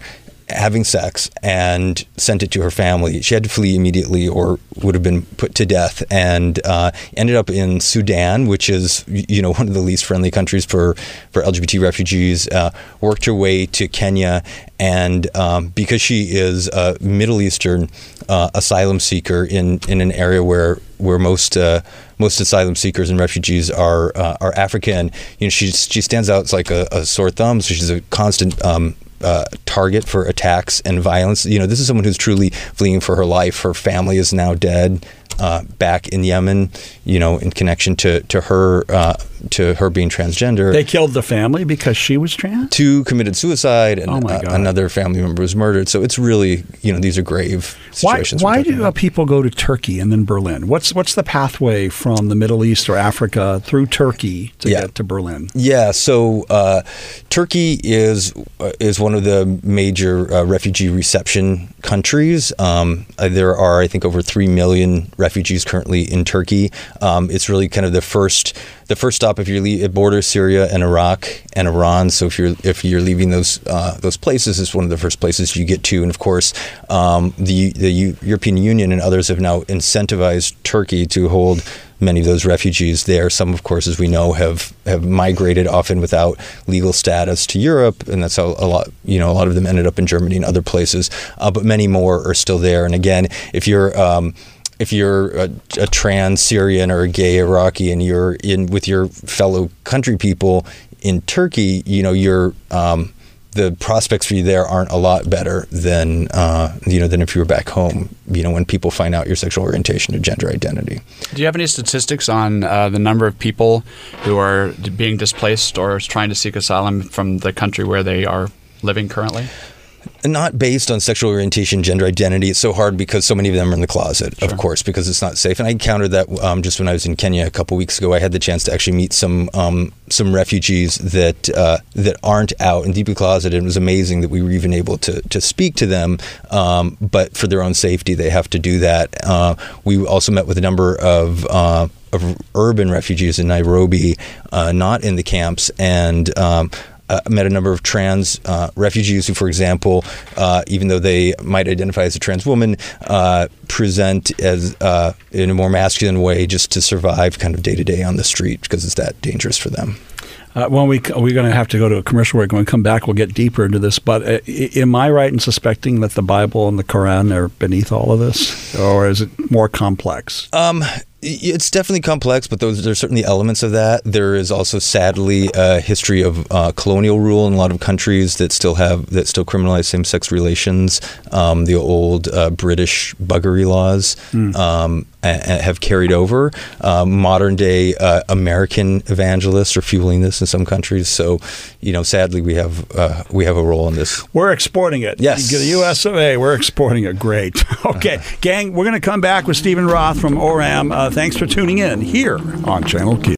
having sex and sent it to her family. She had to flee immediately or would have been put to death and uh, ended up in Sudan, which is you know one of the least friendly countries for, for LGBT refugees. Uh, worked her way to Kenya and um, because she is a Middle Eastern uh, asylum seeker in, in an area where where most uh, most asylum seekers and refugees are uh, are African, you know she she stands out like a, a sore thumb. So she's a constant um, uh, target for attacks and violence. You know, this is someone who's truly fleeing for her life. Her family is now dead. Uh, back in Yemen, you know, in connection to to her uh, to her being transgender. They killed the family because she was trans. Two committed suicide, and Oh uh, another family member was murdered. So it's really, you know, these are grave Why, situations. why talking do about. people go to Turkey and then Berlin? What's what's the pathway from the Middle East or Africa through Turkey to Yeah. get to Berlin? Yeah, so uh, Turkey is uh, is one of the major uh, refugee reception countries. Um, there are, I think, over three million refugees currently in Turkey. Um, it's really kind of the first the first stop if you're le- it borders Syria and Iraq and Iran. So if you're if you're leaving those uh, those places, it's one of the first places you get to. And of course, um, the the U- European Union and others have now incentivized Turkey to hold many of those refugees there. Some, of course, as we know, have have migrated often without legal status to Europe, and that's how a lot you know a lot of them ended up in Germany and other places. Uh, but many more are still there. And again, if you're um, if you're a, a trans Syrian or a gay Iraqi and you're in with your fellow country people in Turkey, you know you're um, the prospects for you there aren't a lot better than uh, you know than if you were back home. You know when people find out your sexual orientation or gender identity. Do you have any statistics on uh, the number of people who are being displaced or trying to seek asylum from the country where they are living currently? Not based on sexual orientation, gender identity. It's so hard because so many of them are in the closet, of course, because it's not safe. And I encountered that um, just when I was in Kenya a couple weeks ago. I had the chance to actually meet some um, some refugees that uh, that aren't out and deeply closeted. And it was amazing that we were even able to to speak to them. Um, but for their own safety, they have to do that. Uh, we also met with a number of. Uh, of urban refugees in Nairobi, uh, not in the camps, and um, uh, met a number of trans uh, refugees who, for example, uh, even though they might identify as a trans woman, uh, present as uh, in a more masculine way just to survive kind of day to day on the street because it's that dangerous for them. Uh, well, we we're going to have to go to a commercial break. When we come back, we'll get deeper into this. But uh, am I right in suspecting that the Bible and the Quran are beneath all of this, or is it more complex? Um, it's definitely complex, but those there's certainly elements of that. There is also, sadly, a history of uh, colonial rule in a lot of countries that still have that still criminalize same-sex relations. Um, the old uh, British buggery laws um, a- a- have carried over. Um, modern-day uh, American evangelists are fueling this in some countries. So, you know, sadly, we have uh, we have a role in this. We're exporting it. Yes. The US of A, we're exporting it. Great. Okay, gang, we're going to come back with Stephen Roth from ORAM. Uh, thanks for tuning in here on Channel Q.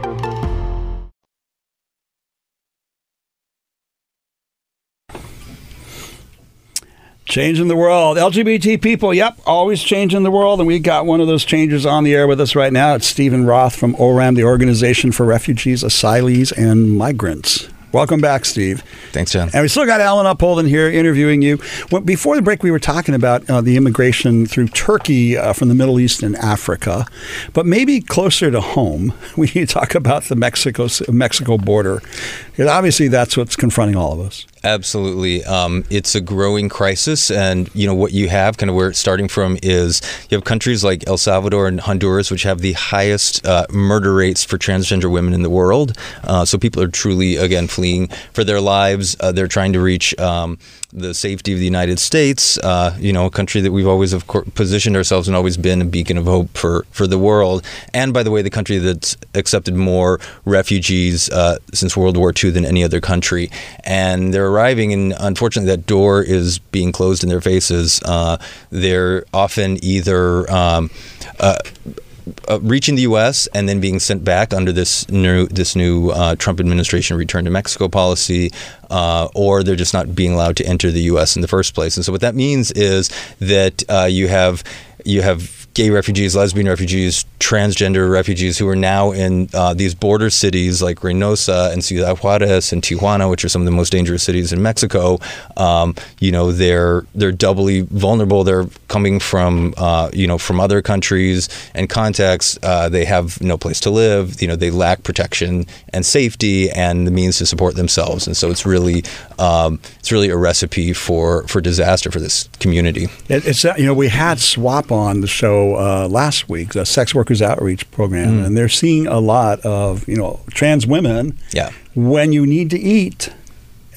Changing the world. LGBT people, yep, always changing the world. And we got one of those changers on the air with us right now. It's Stephen Roth from ORAM, the Organization for Refugees, Asylees, and Migrants. Welcome back, Steve. Thanks, John. And we still got Alan Upholden here interviewing you. Well, before the break, we were talking about uh, the immigration through Turkey uh, from the Middle East and Africa, but maybe closer to home, we need to talk about the Mexico Mexico border, because obviously that's what's confronting all of us. Absolutely, um, it's a growing crisis, and you know what you have, kind of where it's starting from, is you have countries like El Salvador and Honduras, which have the highest uh, murder rates for transgender women in the world. Uh, so people are truly, again, fleeing for their lives. Uh, they're trying to reach. Um, the safety of the United States, uh, you know, a country that we've always of course, positioned ourselves and always been a beacon of hope for, for the world. And by the way, the country that's accepted more refugees uh, since World War II than any other country. And they're arriving, and unfortunately, that door is being closed in their faces. Uh, they're often either um, uh, reaching the U.S. and then being sent back under this new this new uh, Trump administration return to Mexico policy, uh, or they're just not being allowed to enter the U.S. in the first place. And so what that means is that uh, you have you have gay refugees, lesbian refugees, transgender refugees who are now in uh, these border cities like Reynosa and Ciudad Juarez and Tijuana, which are some of the most dangerous cities in Mexico. Um, you know, they're they're doubly vulnerable. They're coming from uh, you know from other countries and contexts. Uh, they have no place to live. You know, they lack protection and safety and the means to support themselves. And so it's really um, it's really a recipe for for disaster for this community. It, it's you know we had SWAP on the show uh, last week, the Sex Workers Outreach Program, Mm. and they're seeing a lot of you know trans women. Yeah. When you need to eat.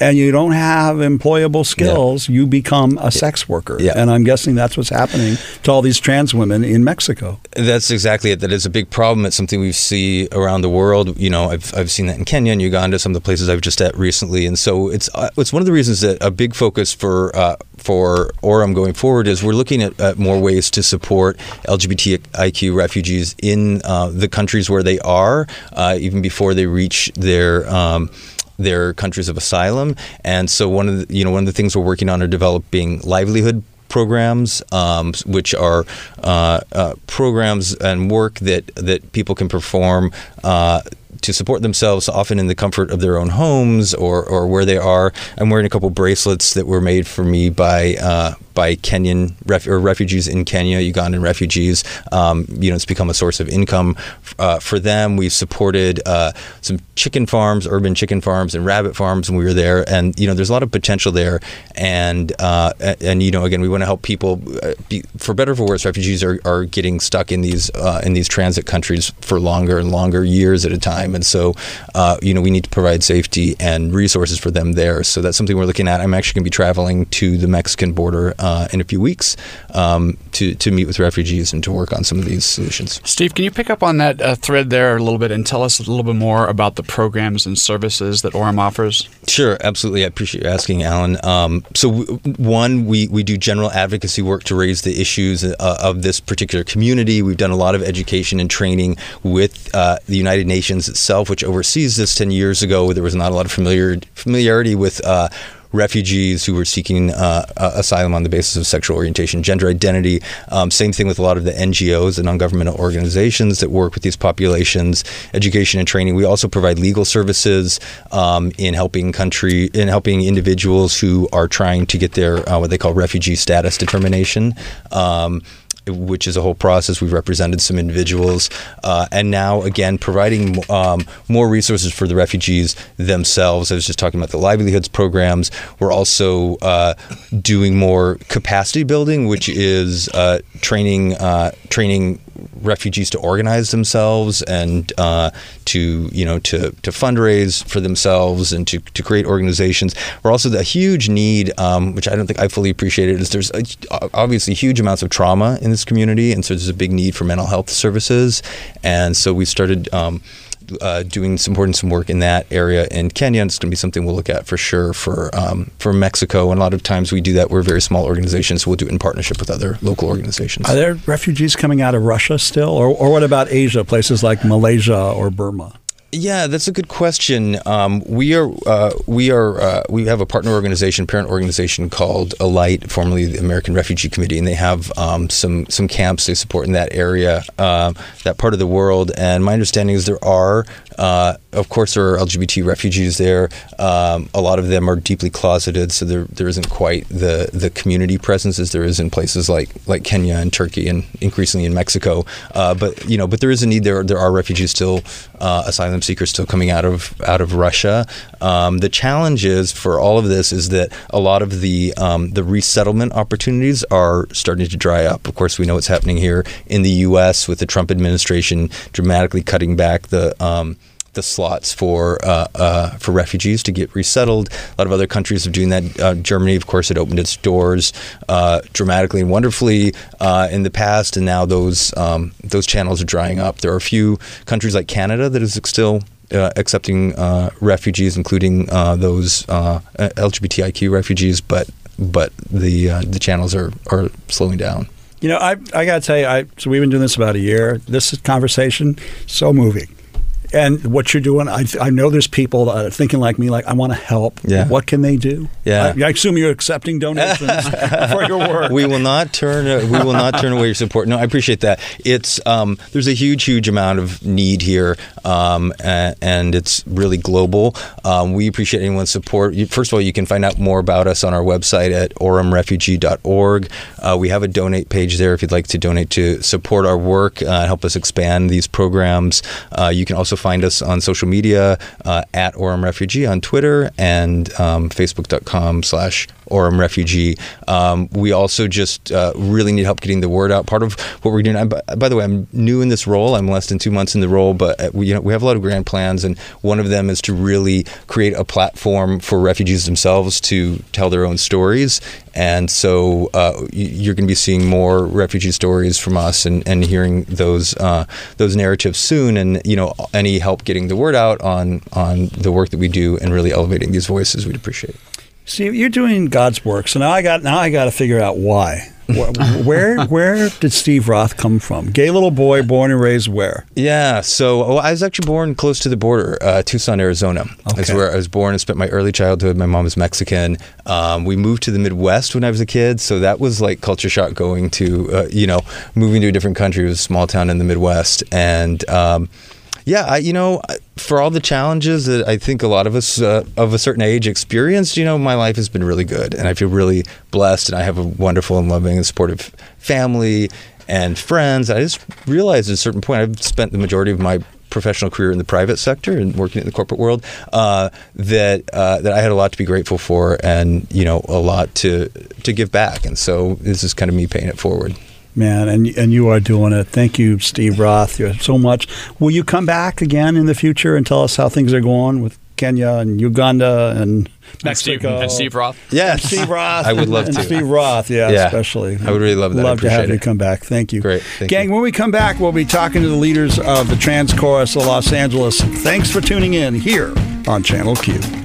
And you don't have employable skills, you become a sex worker. Yeah. And I'm guessing that's what's happening to all these trans women in Mexico. That's exactly it. That is a big problem. It's something we see around the world. You know, I've, I've seen that in Kenya and Uganda, some of the places I've just at recently. And so it's uh, it's one of the reasons that a big focus for uh, for ORAM going forward is we're looking at, at more ways to support LGBTIQ refugees in uh, the countries where they are, uh, even before they reach their. Um, their countries of asylum, and so one of the, you know one of the things we're working on are developing livelihood programs, um, which are uh, uh, programs and work that that people can perform. Uh, to support themselves, often in the comfort of their own homes or, or where they are. I'm wearing a couple bracelets that were made for me by uh, by Kenyan ref- or refugees in Kenya, Ugandan refugees. Um, you know, it's become a source of income uh, for them. We've supported uh, some chicken farms, urban chicken farms, and rabbit farms when we were there, and you know, there's a lot of potential there. And uh, and, you know, again, we want to help people. Uh, be, for better or for worse, refugees are, are getting stuck in these uh, in these transit countries for longer and longer years at a time, and so uh, you know, we need to provide safety and resources for them there. So that's something we're looking at. I'm actually going to be traveling to the Mexican border uh, in a few weeks um, to to meet with refugees and to work on some of these solutions. Steve, can you pick up on that uh, thread there a little bit and tell us a little bit more about the programs and services that ORAM offers? Sure, absolutely. I appreciate you asking, Alan. Um, so, w- one, we, we do general advocacy work to raise the issues uh, of this particular community. We've done a lot of education and training with uh, the United Nations itself, which oversees this 10 years ago. There was not a lot of familiar, familiarity with. Refugees who were seeking uh, uh, asylum on the basis of sexual orientation, gender identity. Um, same thing with a lot of the NGOs and non-governmental organizations that work with these populations. Education and training. We also provide legal services um, in helping country in helping individuals who are trying to get their uh, what they call refugee status determination. Um, which is a whole process. We've represented some individuals, uh, and now again providing um, more resources for the refugees themselves. I was just talking about the livelihoods programs. We're also uh, doing more capacity building, which is uh, training uh, training refugees to organize themselves and uh, to you know to to fundraise for themselves and to, to create organizations. We're also the huge need, um, which I don't think I fully appreciated, is there's a, obviously huge amounts of trauma in this community, and so there's a big need for mental health services, and so we started. Um, uh, doing some important some work in that area in Kenya. And it's going to be something we'll look at for sure for um, for Mexico. And a lot of times we do that. We're very small organizations, so we'll do it in partnership with other local organizations. Are there refugees coming out of Russia still? Or, or what about Asia, places like Malaysia or Burma? Yeah, that's a good question. Um, we are uh, we are uh, we have a partner organization, parent organization called Alight, formerly the American Refugee Committee, and they have um, some some camps they support in that area, uh, that part of the world. And my understanding is there are uh, of course, there are LGBT refugees there. Um, a lot of them are deeply closeted, so there there isn't quite the the community presence as there is in places like like Kenya and Turkey and increasingly in Mexico. Uh, but you know, but there is a need there. There are refugees still, uh, asylum seekers still coming out of out of Russia. Um, the challenge is for all of this is that a lot of the um, the resettlement opportunities are starting to dry up. Of course, we know what's happening here in the U.S. with the Trump administration dramatically cutting back the um, the slots for uh, uh, for refugees to get resettled. A lot of other countries are doing that. Uh, Germany, of course, had opened its doors uh, dramatically and wonderfully uh, in the past, and now those um, those channels are drying up. There are a few countries like Canada that is still. Uh, accepting refugees, including those LGBTIQ refugees, but but the the channels are, are slowing down. You know, I I got to tell you, I so we've been doing this about a year. This conversation so moving and what you're doing, I, I know there's people that are thinking like me, like I want to help. Yeah. What can they do? Yeah. I, I assume you're accepting donations for your work. We will not turn. Uh, we will not turn away your support. No, I appreciate that. It's um, there's a huge, huge amount of need here, um, and, and, it's really global. Um, we appreciate anyone's support. First of all, you can find out more about us on our website at oramrefugee.org. Uh, we have a donate page there if you'd like to donate to support our work, uh, help us expand these programs. Uh, you can also find us on social media uh, at ORAM Refugee on Twitter and um, Facebook.com slash ORAM Refugee. Um, we also just uh, really need help getting the word out. Part of what we're doing, by, by, the way, I'm new in this role. I'm less than two months in the role, but uh, we, you know, we have a lot of grand plans, and one of them is to really create a platform for refugees themselves to tell their own stories. And so uh, you're going to be seeing more refugee stories from us and, and hearing those uh, those narratives soon. And you know, any help getting the word out on on the work that we do and really elevating these voices, we'd appreciate. See, you're doing God's work, so now I got now I got to figure out why. Where where did Steve Roth come from? Gay little boy, born and raised where? Yeah, so well, I was actually born close to the border, uh, Tucson, Arizona. Okay. That's where I was born and spent my early childhood. My mom is Mexican. Um, we moved to the Midwest when I was a kid, so that was like culture shock going to uh, you know moving to a different country. It was a small town in the Midwest, and um, yeah, I, you know, for all the challenges that I think a lot of us uh, of a certain age experienced, you know, my life has been really good, and I feel really blessed, and I have a wonderful and loving and supportive family and friends. I just realized at a certain point, I've spent the majority of my professional career in the private sector and working in the corporate world uh, that uh, that I had a lot to be grateful for, and you know, a lot to to give back, and so this is kind of me paying it forward man, and and you are doing it. Thank you, Steve Roth, so much. Will you come back again in the future and tell us how things are going with Kenya and Uganda and Mexico and Steve, and Steve Roth? Yeah, Steve Roth. I would love and to. Steve Roth, yeah, yeah, especially. I would really love that. Love to have it. you come back. Thank you. Great. Thank Gang, you. when we come back, we'll be talking to the leaders of the Trans Chorus of Los Angeles. Thanks for tuning in here on Channel Q.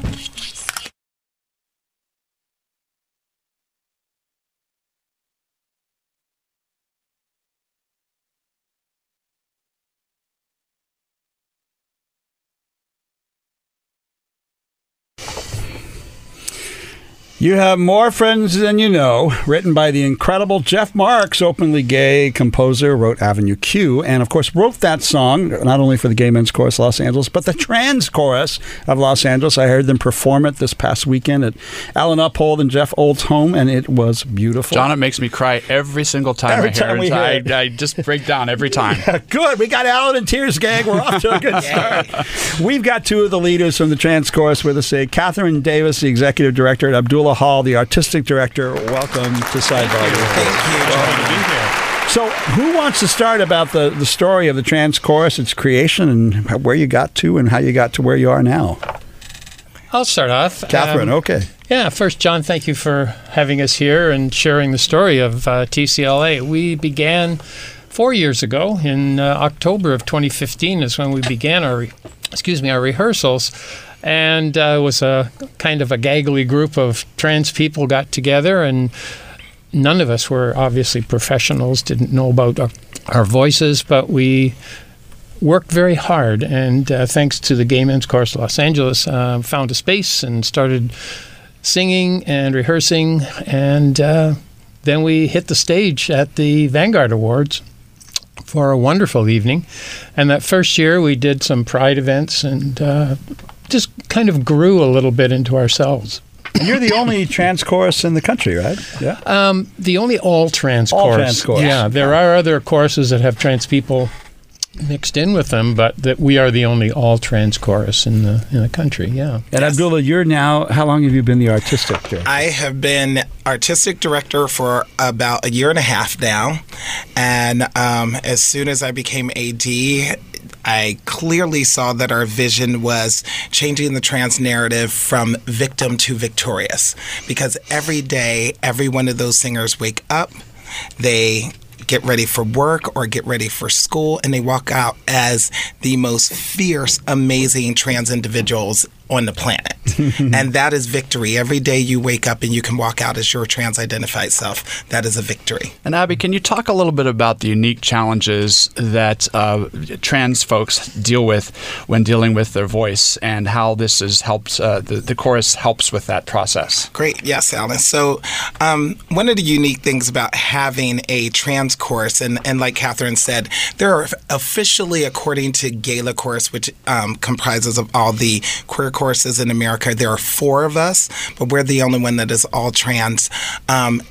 You have more friends than you know, written by the incredible Jeff Marx, openly gay composer, wrote Avenue Q, and of course wrote that song not only for the Gay Men's Chorus Los Angeles, but the Trans Chorus of Los Angeles. I heard them perform it this past weekend at Alan Uphold and Jeff Old's home, and it was beautiful. John, it makes me cry every single time every I time hear we it. Hear I, I, just break down every time. Yeah, good. We got Alan in tears, gang. We're off to a good start. We've got two of the leaders from the Trans Chorus with us today. Kathryn Davis, the executive director at Abdullah Hall, the artistic director. Welcome to Sidebar. Thank you. So, who wants to start about the, the story of the Trans Chorus, its creation, and where you got to, and how you got to where you are now? I'll start off. Kathryn, um, okay. Yeah, first, John, thank you for having us here and sharing the story of uh, TCLA. We began four years ago in uh, October of 2015 is when we began our, excuse me, our rehearsals and uh, it was a kind of a gaggly group of trans people got together and none of us were obviously professionals didn't know about our, our voices but we worked very hard and uh, thanks to the gay men's chorus los angeles uh, found a space and started singing and rehearsing and uh, then we hit the stage at the vanguard awards for a wonderful evening. And that first year, we did some pride events and uh, just kind of grew a little bit into ourselves. And you're the only trans chorus in the country, right? Yeah. Um, the only all trans All chorus. trans chorus. Yeah, there are other choruses that have trans people mixed in with them, but that we are the only all trans chorus in the in the country. Yeah. And Abdullah, you're now. How long have you been the artistic director? I have been artistic director for about a year and a half now. And um, as soon as I became AD, I clearly saw that our vision was changing the trans narrative from victim to victorious. Because every day, every one of those singers wake up, they get ready for work or get ready for school, and they walk out as the most fierce, amazing trans individuals on the planet. and that is victory. Every day you wake up and you can walk out as your trans identified self, that is a victory. And Abby, can you talk a little bit about the unique challenges that uh, trans folks deal with when dealing with their voice and how this has helped, uh, the, the chorus helps with that process? Great. Yes, Alan. So, um, one of the unique things about having a trans chorus, and, and like Kathryn said, there are officially, according to Gala Chorus, which um, comprises of all the queer choruses in America, there are four of us, but we're the only one that is all trans. Um,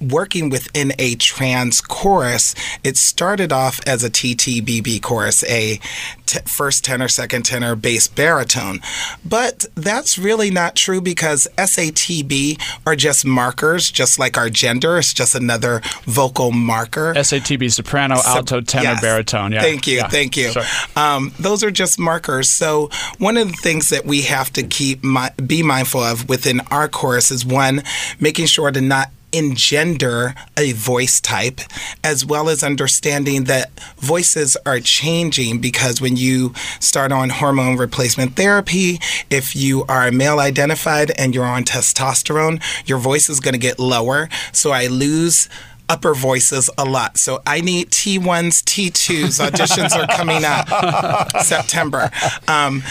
working within a trans chorus, it started off as a TTBB chorus, a t- first tenor, second tenor, bass baritone. But that's really not true because SATB are just markers, just like our gender. It's just another vocal marker. SATB, soprano, alto, tenor, yes. baritone. Yeah. Thank you, Yeah. thank you. Um, those are just markers. So one of the things that we have to keep mi- be mindful of within our chorus is one, making sure to not engender a voice type, as well as understanding that voices are changing because when you start on hormone replacement therapy, if you are male identified and you're on testosterone, your voice is going to get lower. So I lose upper voices a lot. So I need T1s, T2s. Auditions are coming up September. Um,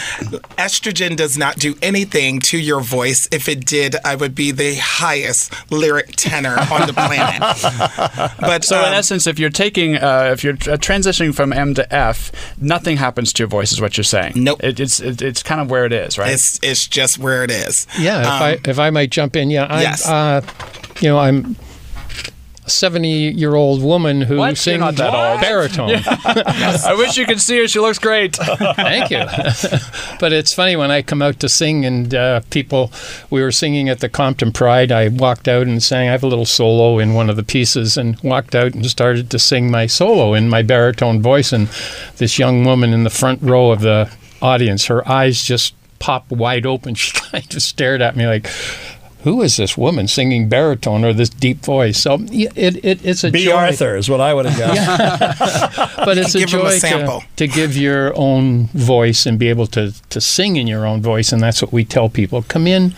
estrogen does not do anything to your voice. If it did, I would be the highest lyric tenor on the planet. But So in um, essence, if you're taking, uh, if you're uh, transitioning from M to F, nothing happens to your voice, is what you're saying. Nope. It, it's it, it's kind of where it is, right? it's it's just where it is. Yeah, if Um, I if I might jump in, yeah, I'm, Yes. uh, you know, I'm a seventy-year-old woman who What? Sings that baritone. I wish you could see her. She looks great. Thank you. but it's funny when I come out to sing and uh, people, we were singing at the Compton Pride. I walked out and sang. I have a little solo in one of the pieces, and walked out and started to sing my solo in my baritone voice. And this young woman in the front row of the audience, her eyes just popped wide open. She kind of stared at me like. Who is this woman singing baritone or this deep voice? So it, it it's a B. joy Arthur is what I would have guessed. but it's a give 'em a joy to, to give your own voice and be able to, to sing in your own voice and that's what we tell people come in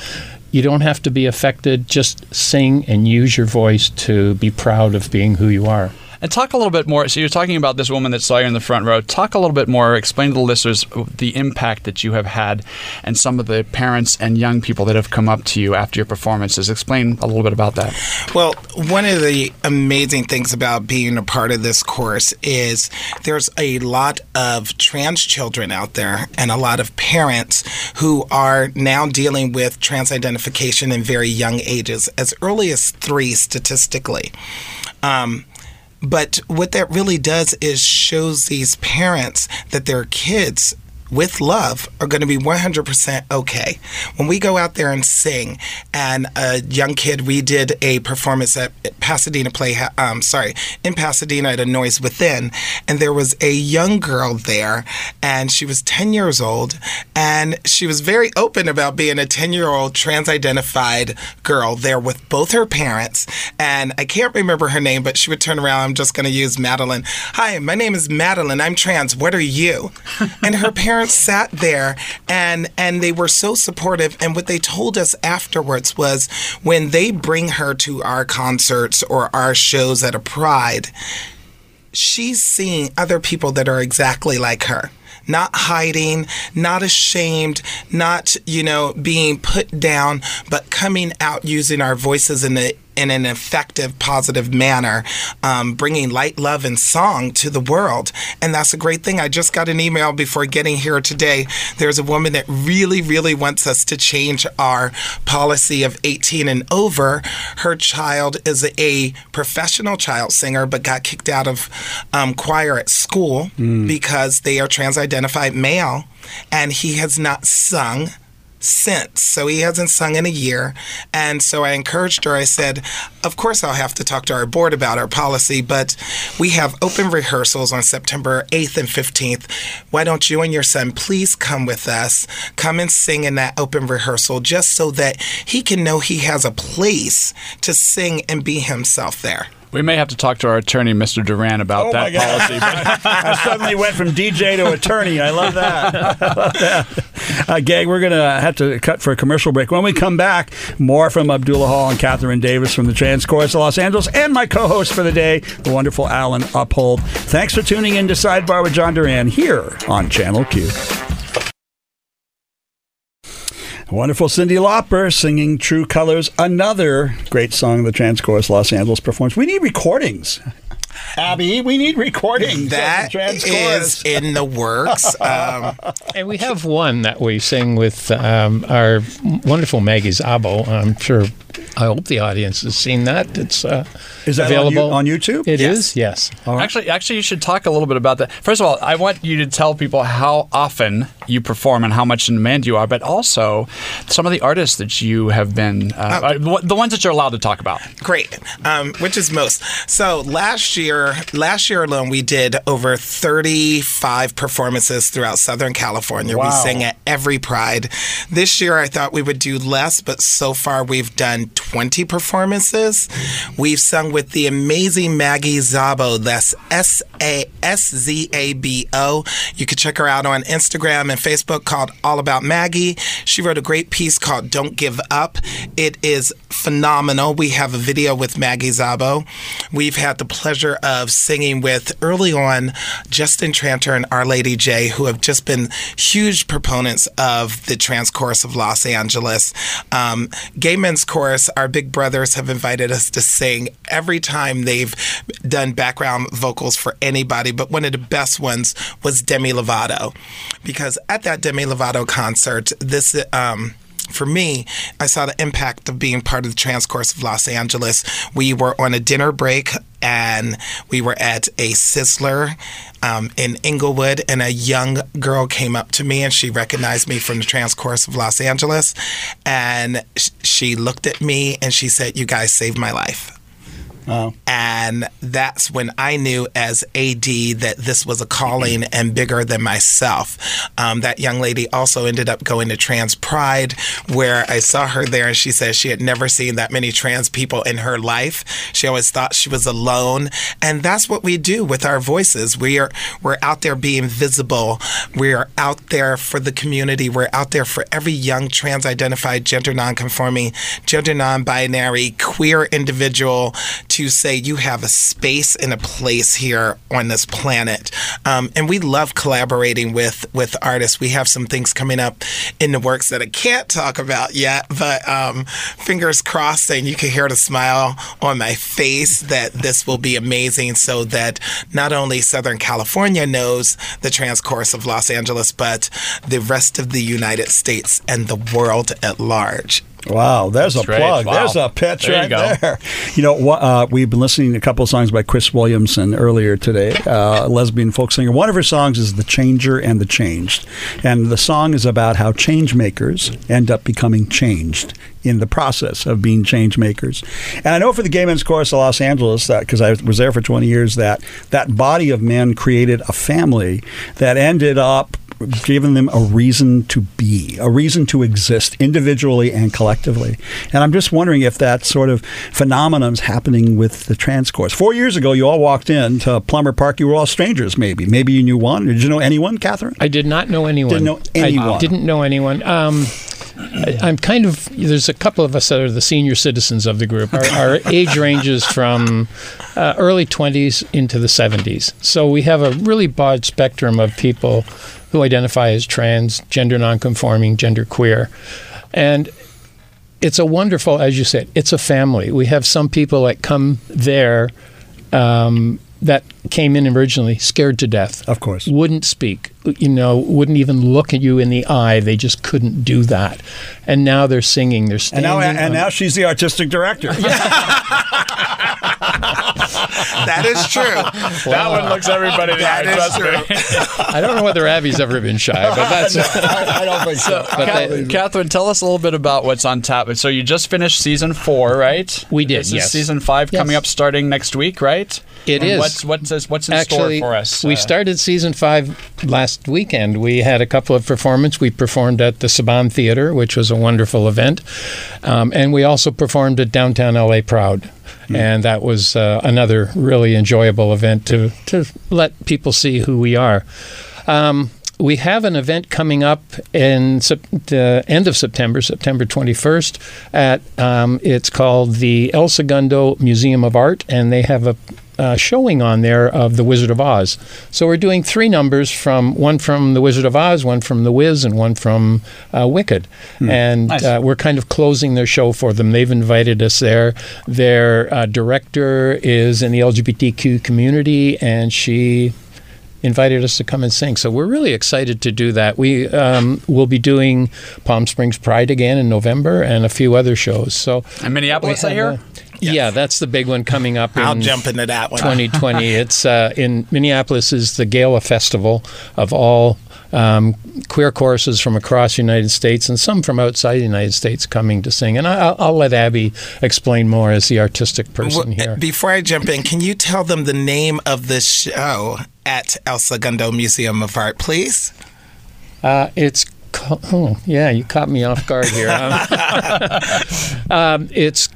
you don't have to be affected just sing and use your voice to be proud of being who you are And talk a little bit more. So you're talking about this woman that saw you in the front row. Talk a little bit more. Explain to the listeners the impact that you have had, and some of the parents and young people that have come up to you after your performances. Explain a little bit about that. Well, one of the amazing things about being a part of this course is there's a lot of trans children out there and a lot of parents who are now dealing with trans identification in very young ages, as early as three statistically. Um, but what that really does is shows these parents that their kids with love are going to be 100% okay. When we go out there and sing, and a young kid, we did a performance at Pasadena Play, um, sorry, in Pasadena at a Noise Within, and there was a young girl there, and she was 10 years old, and she was very open about being a 10 year old trans identified girl there with both her parents. And I can't remember her name, but she would turn around. I'm just going to use Madeline. Hi, my name is Madeline. I'm trans. What are you? and her parents sat there and and they were so supportive. And what they told us afterwards was when they bring her to our concerts or our shows at a pride she's seeing other people that are exactly like her. Not hiding not ashamed not you know being put down but coming out using our voices in the in an effective, positive manner, um, bringing light, love, and song to the world. And that's a great thing. I just got an email before getting here today. There's a woman that really, really wants us to change our policy of 18 and over. Her child is a professional child singer, but got kicked out of um, choir at school because they are trans identified male, and he has not sung since. So he hasn't sung in a year. And so I encouraged her. I said, Of course, I'll have to talk to our board about our policy, but we have open rehearsals on September 8th and 15th. Why don't you and your son please come with us? Come and sing in that open rehearsal just so that he can know he has a place to sing and be himself there. We may have to talk to our attorney, Mr. Duran, about Oh that policy. I suddenly went from DJ to attorney. I love that. I love that. Uh, gang, we're going to have to cut for a commercial break. When we come back, more from Abdullah Hall and Kathryn Davis from the Trans Chorus of Los Angeles, and my co host for the day, the wonderful Alan Uphold. Thanks for tuning in to Sidebar with John Duran here on Channel Q. Wonderful Cyndi Lauper singing True Colors, another great song the Trans Chorus Los Angeles performs. We need recordings. Abby, we need recordings. That of the Trans is Chorus. in the works. Um, And we have one that we sing with um, our wonderful Maggie Zabo. I'm sure, I hope the audience has seen that. It's uh, Is that on available you- on YouTube? It is, yes. Actually, actually, you should talk a little bit about that. First of all, I want you to tell people how often you perform and how much in demand you are, but also some of the artists that you have been, uh, uh, the ones that you're allowed to talk about. Great, um, which is most. So last year, last year alone, we did over 35 performances throughout Southern California. We Wow. sang at every Pride. This year, I thought we would do less, but so far we've done 20 performances. We've sung with the amazing Maggie Szabo. That's S A S Z A B O. You can check her out on Instagram and Facebook called All About Maggie. She wrote a great piece called Don't Give Up. It is phenomenal. We have a video with Maggie Szabo. We've had the pleasure of singing with early on Justin Tranter and Our Lady J, who have just been huge proponents of the trans chorus of Los Angeles. Um, Gay Men's Chorus, our big brothers, have invited us to sing every time they've done background vocals for anybody. But one of the best ones was Demi Lovato, because at that Demi Lovato concert, this. Um, for me, I saw the impact of being part of the Trans Chorus of Los Angeles. We were on a dinner break and we were at a Sizzler um, in Inglewood, and a young girl came up to me and she recognized me from the Trans Chorus of Los Angeles. And sh- she looked at me and she said, You guys saved my life. And that's when I knew as AD that this was a calling and bigger than myself. Um, that young lady also ended up going to Trans Pride, where I saw her there and she said she had never seen that many trans people in her life. She always thought she was alone. And that's what we do with our voices. We are we're out there being visible. We are out there for the community. We're out there for every young trans identified, gender non-conforming, gender non-binary, queer individual to say you have a space and a place here on this planet. Um, and we love collaborating with with artists. We have some things coming up in the works that I can't talk about yet, but um, fingers crossed, and you can hear the smile on my face that this will be amazing. So that not only Southern California knows the trans chorus of Los Angeles, but the rest of the United States and the world at large. Wow, there's That's a plug. Wow. There's a pitch There right go. there. You know, uh, we've been listening to a couple of songs by Cris Williamson earlier today, uh, a lesbian folk singer. One of her songs is "The Changer and the Changed," and the song is about how change makers end up becoming changed in the process of being change makers. And I know for the Gay Men's Chorus of Los Angeles, that because I was there for 20 years, that that body of men created a family that ended up giving them a reason to be, a reason to exist individually and collectively. And I'm just wondering if that sort of phenomenon is happening with the trans chorus. Four years ago, you all walked in to Plummer Park. You were all strangers, maybe. Maybe you knew one. Did you know anyone, Kathryn? I did not know anyone. Didn't know anyone. I didn't know anyone. Um, I, I'm kind of. There's a couple of us that are the senior citizens of the group. Our, our age ranges from uh, early 20s into the 70s. So we have a really broad spectrum of people who identify as trans, gender nonconforming, gender queer, and it's a wonderful, as you said, it's a family. We have some people that come there um, that came in originally scared to death. Of course. Wouldn't speak, you know, wouldn't even look at you in the eye. They just couldn't do that. And now they're singing, they're And standing. now, and now she's the artistic director. That is true. That one looks everybody in the That eye, is trust me. I don't know whether Abby's ever been shy, but that's. I, I don't think so. But Ca- they- Kathryn, tell us a little bit about what's on tap. So you just finished season four, right? We did, This is yes. season five Yes. coming up starting next week, right? It It is. is. What's what's what's in Actually, store for us? we Uh, started season five last weekend. We had a couple of performances. We performed at the Saban Theater, which was a wonderful event, um, and we also performed at Downtown LA Proud, and that was uh, another really enjoyable event to to let people see who we are. Um, we have an event coming up in the end of September, September 21st. At um, it's called the El Segundo Museum of Art, and they have a uh, showing on there of The Wizard of Oz. So we're doing three numbers from one from The Wizard of Oz, one from The Wiz, and one from uh, Wicked. And Nice. uh, we're kind of closing their show for them. They've invited us there. Their uh, director is in the LGBTQ community, and she invited us to come and sing. So we're really excited to do that. We um, will be doing Palm Springs Pride again in November and a few other shows. So in Minneapolis, I hear. A- Yeah, that's the big one coming up. I'll in jump into that one. 2020. it's uh, in Minneapolis is the Gala Festival of all um, queer choruses from across the United States and some from outside the United States coming to sing. And I, I'll, I'll let Abby explain more as the artistic person Well, here. Before I jump in, can you tell them the name of the show at El Segundo Museum of Art, please? Uh, it's oh yeah, you caught me off guard here. Um, it's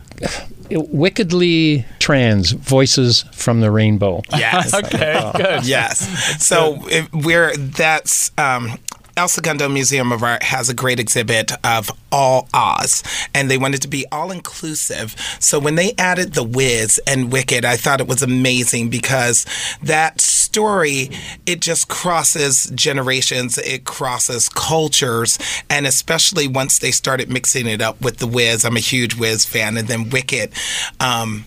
wickedly trans voices from the rainbow. Yes. Okay, good. Yes. So if we're that's um, El Segundo Museum of Art has a great exhibit of all Oz, and they wanted to be all inclusive. So when they added The Wiz and Wicked, I thought it was amazing because that story it just crosses generations, it crosses cultures, and especially once they started mixing it up with The Wiz, I'm a huge Wiz fan, and then Wicked. Um,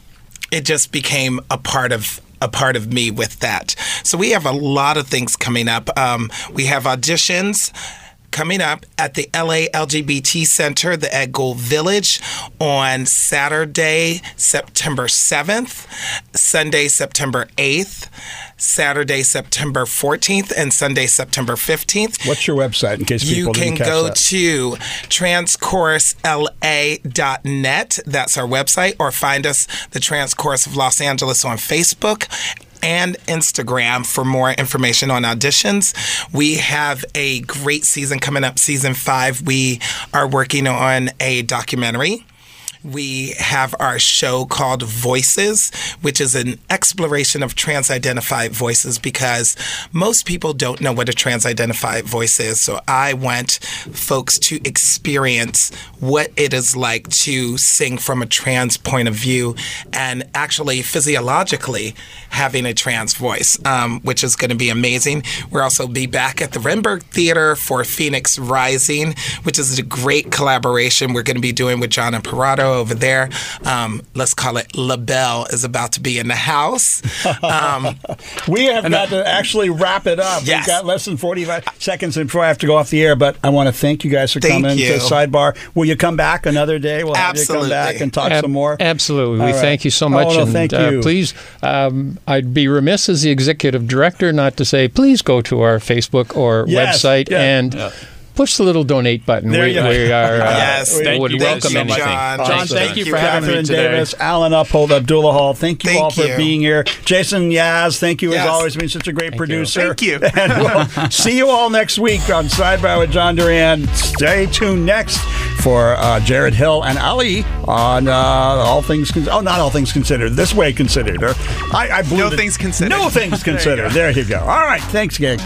it just became a part of a part of me with that. So we have a lot of things coming up. Um, we have auditions coming up at the LA LGBT Center, the Ed Gold Village, on Saturday, September 7th, Sunday, September 8th, Saturday, September 14th, and Sunday, September 15th. What's your website in case people You can go that? to transchorusla.net. That's our website, or find us, the Trans Chorus of Los Angeles, on Facebook and Instagram for more information on auditions. We have a great season coming up, season five. We are working on a documentary. We have our show called Voices, which is an exploration of trans identified voices because most people don't know what a trans identified voice is. So I want folks to experience what it is like to sing from a trans point of view and actually physiologically having a trans voice, um, which is going to be amazing. We'll also be back at the Renberg Theater for Phoenix Rising, which is a great collaboration we're going to be doing with Jon Imparato over there. Um, let's call it La Belle is about to be in the house. Um, We have got to actually wrap it up. Yes. We've got less than 45 seconds before I have to go off the air, but I want to thank you guys for Thank coming you. to Sidebar. Will you come back another day? We'll have you Absolutely. come back and talk Ab- some more. Absolutely. All we right. thank you so Oh, much. no, and thank uh, you. please, um, I'd be remiss as the executive director not to say, please go to our Facebook or Yes, website yeah. and push the little donate button. There we, you we are, uh, Yes, we thank would you. Thank you, anything. John. John, Thank thank you you. for having me today. Davis, Alan Uphold, Abdullah Hall. Thank you Thank all for you. being here. Jason Yaz, thank you as always. Been such a great producer. Thank you. and we'll see you all next week on Sidebar with John Duran. Stay tuned next for uh, Jared Hill and Ali on uh, All Things. Con- oh, not All Things Considered. This way considered. Or I, I blew No the- Things Considered. No things There you considered. there you go. All right. Thanks, gang.